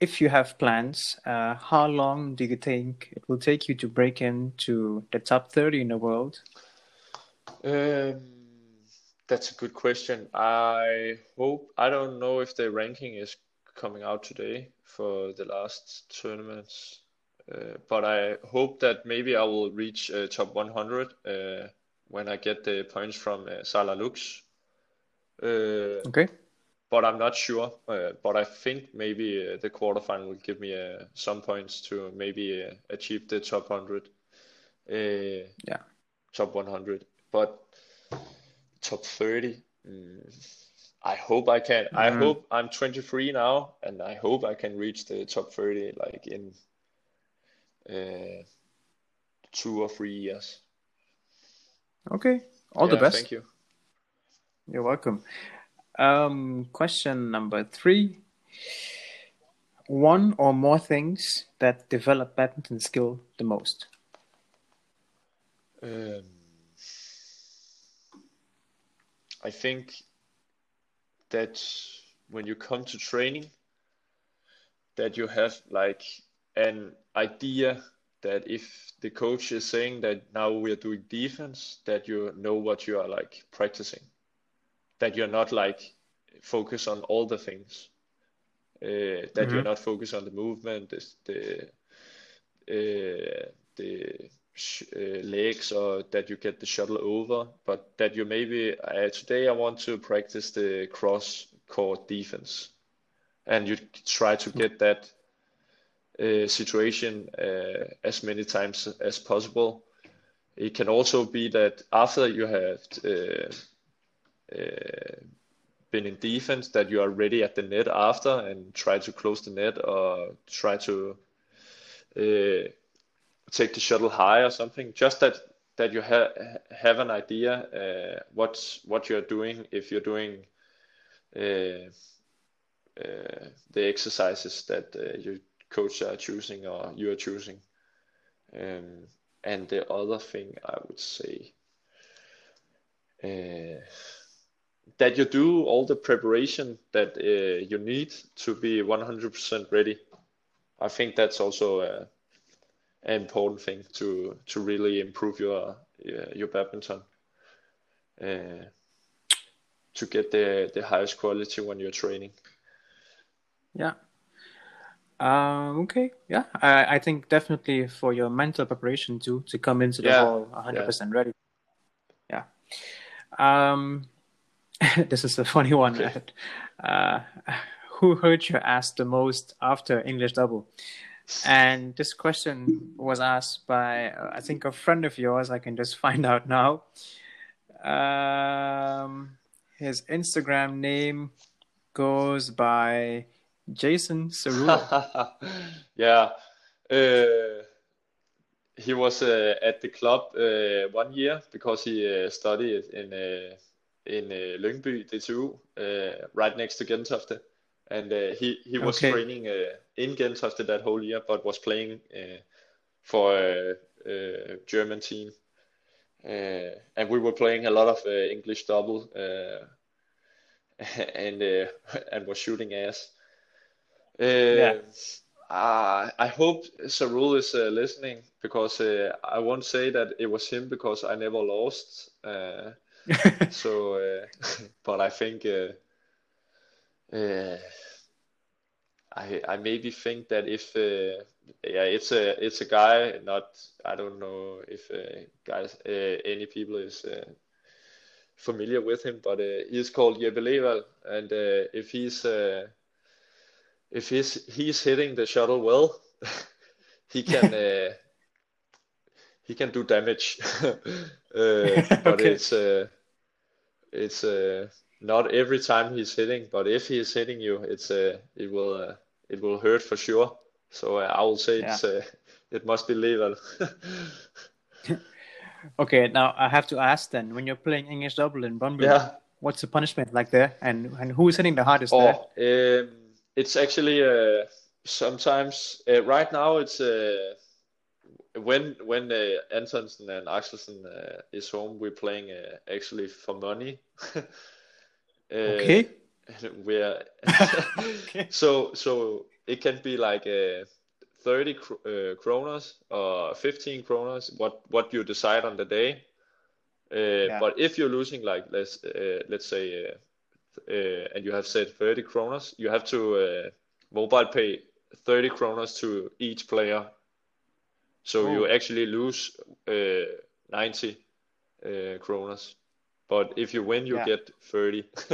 if you have plans, uh, how long do you think it will take you to break into the top 30 in the world? Um, that's a good question. I hope I don't know if the ranking is coming out today for the last tournaments, uh, but I hope that maybe I will reach uh, top 100 uh, when I get the points from uh, SaarLorLux. Uh, Okay. But I'm not sure. Uh, but I think maybe uh, the quarterfinal will give me uh, some points to maybe uh, achieve the top 100, uh, Yeah. top 100. But top 30, mm, I hope I can. I Mm, hope I'm 23 now, and I hope I can reach the top 30 like in uh, two or three years. Okay. All the best. thank you. You're welcome. Um, question number three. One or more things that develop badminton skill the most. Um, I think that when you come to training, that you have like an idea that if the coach is saying that now we are doing defense, that you know what you are like practicing, that you're not like focus on all the things, uh, that you're hmm not focused on the movement, the the uh, the sh uh, legs, or that you get the shuttle over, but that you maybe uh, today I want to practice the cross court defense, and you try to get that uh, situation uh, as many times as possible. It can also be that after you have uh, been in defense, that you are ready at the net after and try to close the net or try to uh, take the shuttle high or something. Just that that you have have an idea uh, what's what you're doing if you're doing uh, uh, the exercises that uh, your coach are choosing or you are choosing. Um, and the other thing I would say uh, that you do all the preparation that uh, you need to be 100% ready. I think that's also uh, an important thing to to really improve your uh, your badminton uh, to get the the highest quality when you're training. Yeah. Um, okay. Yeah. I, I think definitely for your mental preparation too, to come into the Yeah, hall 100% ready. Yeah. Um, this is a funny one. Uh, who hurt your ass the most after English double? And this question was asked by, I think, a friend of yours. I can just find out now. Um, his Instagram name goes by Jason Cerullo. Yeah. Uh, he was uh, at the club uh, one year because he uh, studied in uh, in uh, Lyngby DTU, uh, right next to Gentofte, and uh, he he was Okay. training uh, in Gentofte that whole year, but was playing uh, for a, a German team, uh, and we were playing a lot of uh, English double, uh, and uh, and was shooting ass. Yeah. Uh, uh, I hope Sarul is uh, listening because uh, I won't say that it was him because I never lost. So, uh, but I think uh, uh, I I maybe think that if uh, yeah, it's a it's a guy. Not I don't know if uh, guys uh, any people is uh, familiar with him, but uh, he's called Jeppe Leval, and uh, if he's uh, if he's he's hitting the shuttle well, he can uh, he can do damage. uh, but it's uh, it's uh, not every time he's hitting, but if he's hitting you, it's uh, it will uh, it will hurt for sure. So uh, I will say Yeah. it's uh, it must be Leval. Okay, now I have to ask then, when you're playing English double in Brøndby, Yeah. what's the punishment like there? And and who is hitting the hardest Or there? um, it's actually uh, sometimes uh, right now it's uh, when when uh, Antonsen and Axelsen uh, is home, we're playing uh, actually for money. Uh, Okay. we're Okay. so so it can be like uh, 30 kr- uh, kroners or 15 kroners, what what you decide on the day. Uh, yeah. But if you're losing, like let's uh, let's say, uh, uh, and you have said 30 kroners, you have to uh, mobile pay 30 kroners to each player. So oh. you actually lose 90 kronas, But if you win, you yeah. get 30.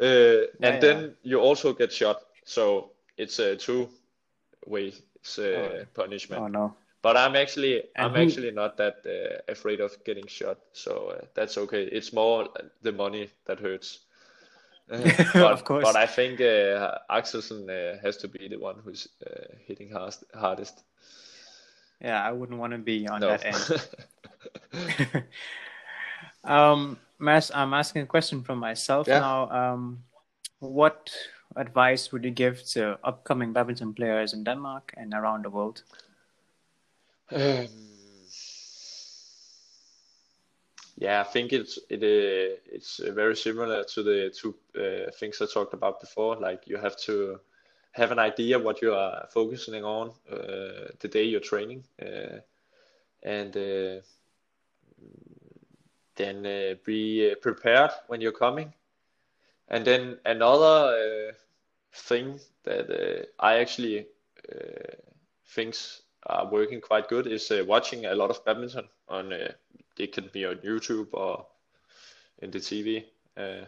yeah, and then you also get shot. So it's a two way oh. punishment. Oh no. But I'm actually and I'm who... actually not that uh, afraid of getting shot, so uh, that's okay. It's more the money that hurts. but, of course. But I think uh, Axelsen uh, has to be the one who's uh, hitting hardest, hardest. Yeah, I wouldn't want to be on no. that end. um, I'm asking a question from myself yeah. now. Um, what advice would you give to upcoming badminton players in Denmark and around the world? Um, yeah, I think it's it uh, it's very similar to the two uh, things I talked about before. Like you have to have an idea what you are focusing on uh, the day you're training, uh, and uh, then uh, be prepared when you're coming. And then another thing that I actually thinks are working quite good is uh, watching a lot of badminton on uh, it can be on YouTube or in the TV. Uh,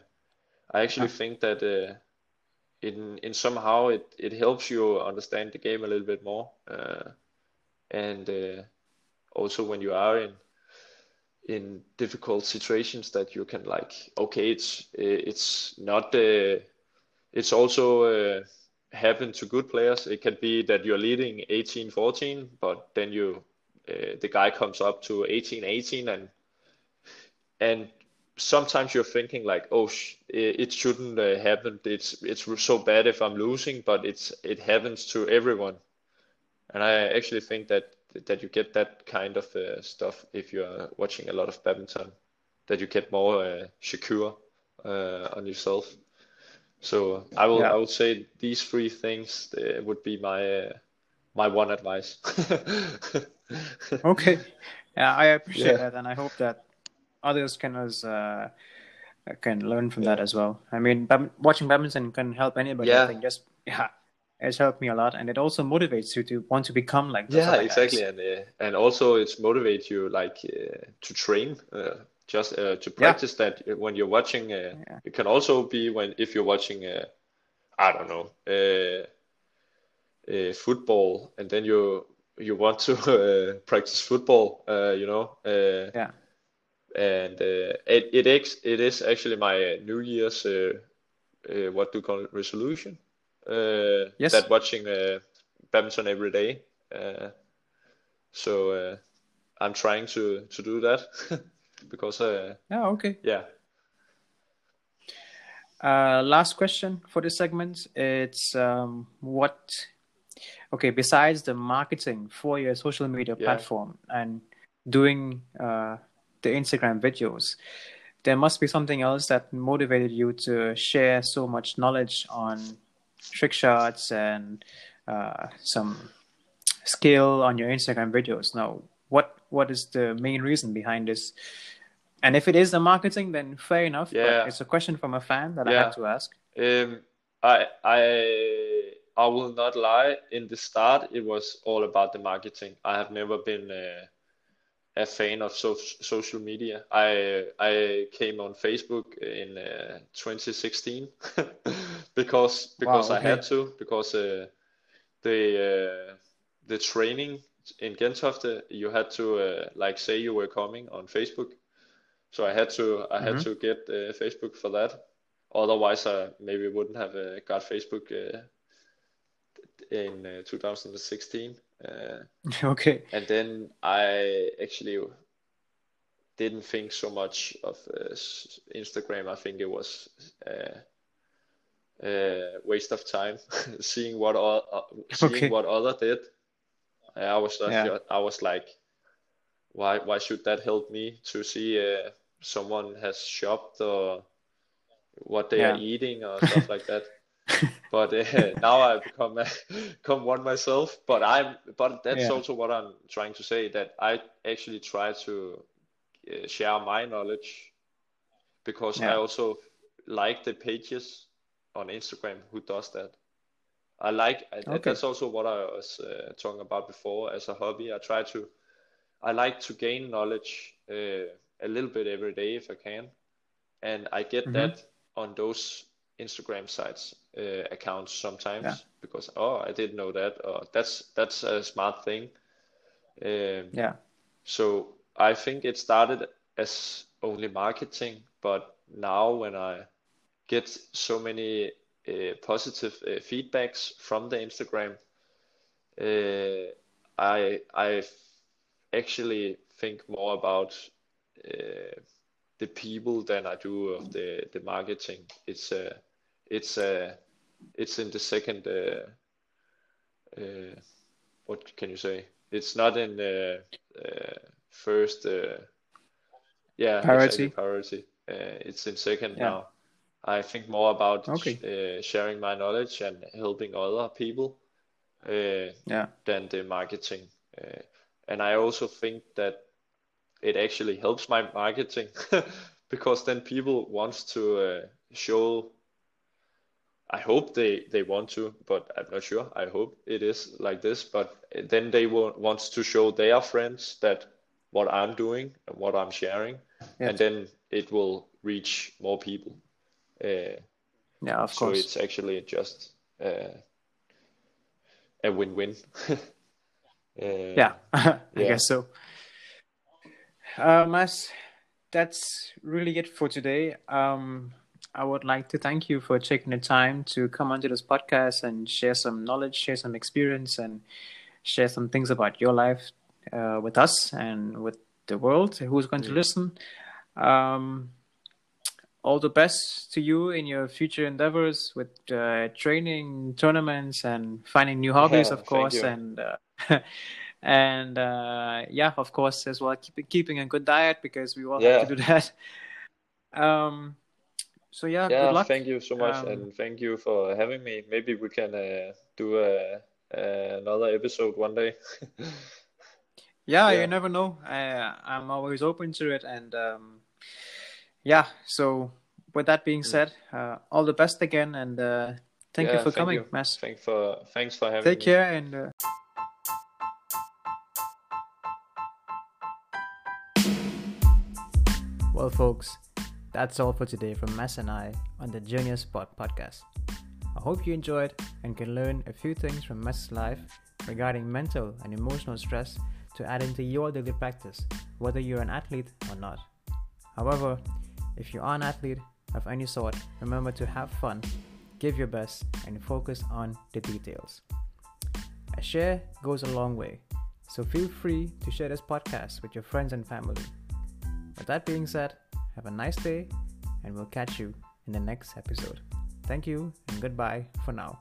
I actually yeah. think that uh, in in somehow it it helps you understand the game a little bit more, uh, and uh, also when you are in in difficult situations that you can like okay it's it's not it's also happen to good players. It can be that you're leading 18-14, but then you uh, the guy comes up to 18-18 and and sometimes you're thinking like, oh, sh- it, shouldn't uh, happen. It's it's so bad if I'm losing, but it's it happens to everyone. And I actually think that that you get that kind of uh, stuff if you're watching a lot of badminton, that you get more uh, secure uh, on yourself. So I will yeah. I would say these three things uh, would be my uh, my one advice. okay, yeah, I appreciate yeah. that, and I hope that others can as uh, can learn from yeah. that as well. I mean, watching badminton can help anybody. Yeah. I think just yeah, it's helped me a lot, and it also motivates you to want to become like. Yeah, exactly, guys. and uh, and also it motivates you like uh, to train uh, just uh, to practice yeah. that when you're watching. Uh, yeah. It can also be when if you're watching, uh, I don't know, uh, uh, football, and then you you want to uh, practice football. you know. yeah. And it it is it is actually my New Year's what do you call it resolution. yes. That watching badminton every day. so I'm trying to to do that. because uh, yeah okay yeah uh, last question for this segment it's um, what okay besides the marketing for your social media yeah. platform and doing uh, the instagram videos there must be something else that motivated you to share so much knowledge on trick shots and uh, some skill on your instagram videos now what what is the main reason behind this and if it is the marketing, then fair enough. Yeah. But it's a question from a fan that yeah. I have to ask. Um, I I I will not lie. In the start, it was all about the marketing. I have never been uh, a fan of so- social media. I I came on Facebook in uh, 2016 because because wow, okay. I had to because uh, the uh, the training in Gentofte you had to uh, like say you were coming on Facebook so I had to I had mm-hmm. to get uh, Facebook for that. Otherwise, I maybe wouldn't have uh, got Facebook uh, in uh, 2016. Uh, okay. And then I actually didn't think so much of uh, Instagram. I think it was a waste of time seeing what all, seeing okay. what other did. I was yeah. I was like, why why should that help me to see someone has shopped or what they yeah. are eating or stuff like that. but uh, now I become a, become one myself. But I'm but that's yeah. also what I'm trying to say that I actually try to uh, share my knowledge because I also like the pages on Instagram who does that. I like Okay. that's also what I was uh, talking about before as a hobby. I try to I like to gain knowledge uh, a little bit every day if I can, and I get Mhm. that on those Instagram sites uh, accounts sometimes Yeah. because oh I didn't know that or that's that's a smart thing. Um, Yeah. so I think it started as only marketing, but now when I get so many uh, positive uh, feedbacks from the Instagram, uh, I I actually think more about uh, the people than I do of the the marketing. It's uh, it's uh, it's in the second uh, uh, what can you say? It's not in the uh, first uh, yeah Priority. priority. Uh, it's in second Yeah. now. I think more about Okay. uh, sharing my knowledge and helping other people uh, Yeah. than the marketing. Uh, and I also think that it actually helps my marketing because then people wants to uh, show. I hope they they want to, but I'm not sure. I hope it is like this, but then they will wants to show their friends that what I'm doing and what I'm sharing, Yeah. and then it will reach more people. Uh, Yeah. Of so course. So it's actually just uh, a win-win. Uh, Yeah. I yeah. guess so. Uh, Mads, that's really it for today. Um, I would like to thank you for taking the time to come onto this podcast and share some knowledge, share some experience, and share some things about your life uh, with us and with the world who's going to Mm. listen. Um, all the best to you in your future endeavors with uh, training, tournaments, and finding new hobbies, Yeah, of course, and uh, and uh, yeah, of course, as well, keep, keeping a good diet because we all have to do that. Um, so yeah, Yeah, good luck. thank you so much, Um, and thank you for having me. Maybe we can uh, do a, a, another episode one day. Yeah, Yeah. you never know. I, I'm always open to it, and um, yeah. So with that being said, uh, all the best again, and uh, thank you Mm. For thank coming, you. Mads. Thanks for thanks for having me. Take me. care, and. Well, folks, that's all for today from Mads and I on the Junior Spot podcast. I hope you enjoyed and can learn a few things from Mads's life regarding mental and emotional stress to add into your daily practice, whether you're an athlete or not. However, if you are an athlete of any sort, remember to have fun, give your best, and focus on the details. A share goes a long way, so feel free to share this podcast with your friends and family. With that being said, have a nice day, and we'll catch you in the next episode. Thank you, and goodbye for now.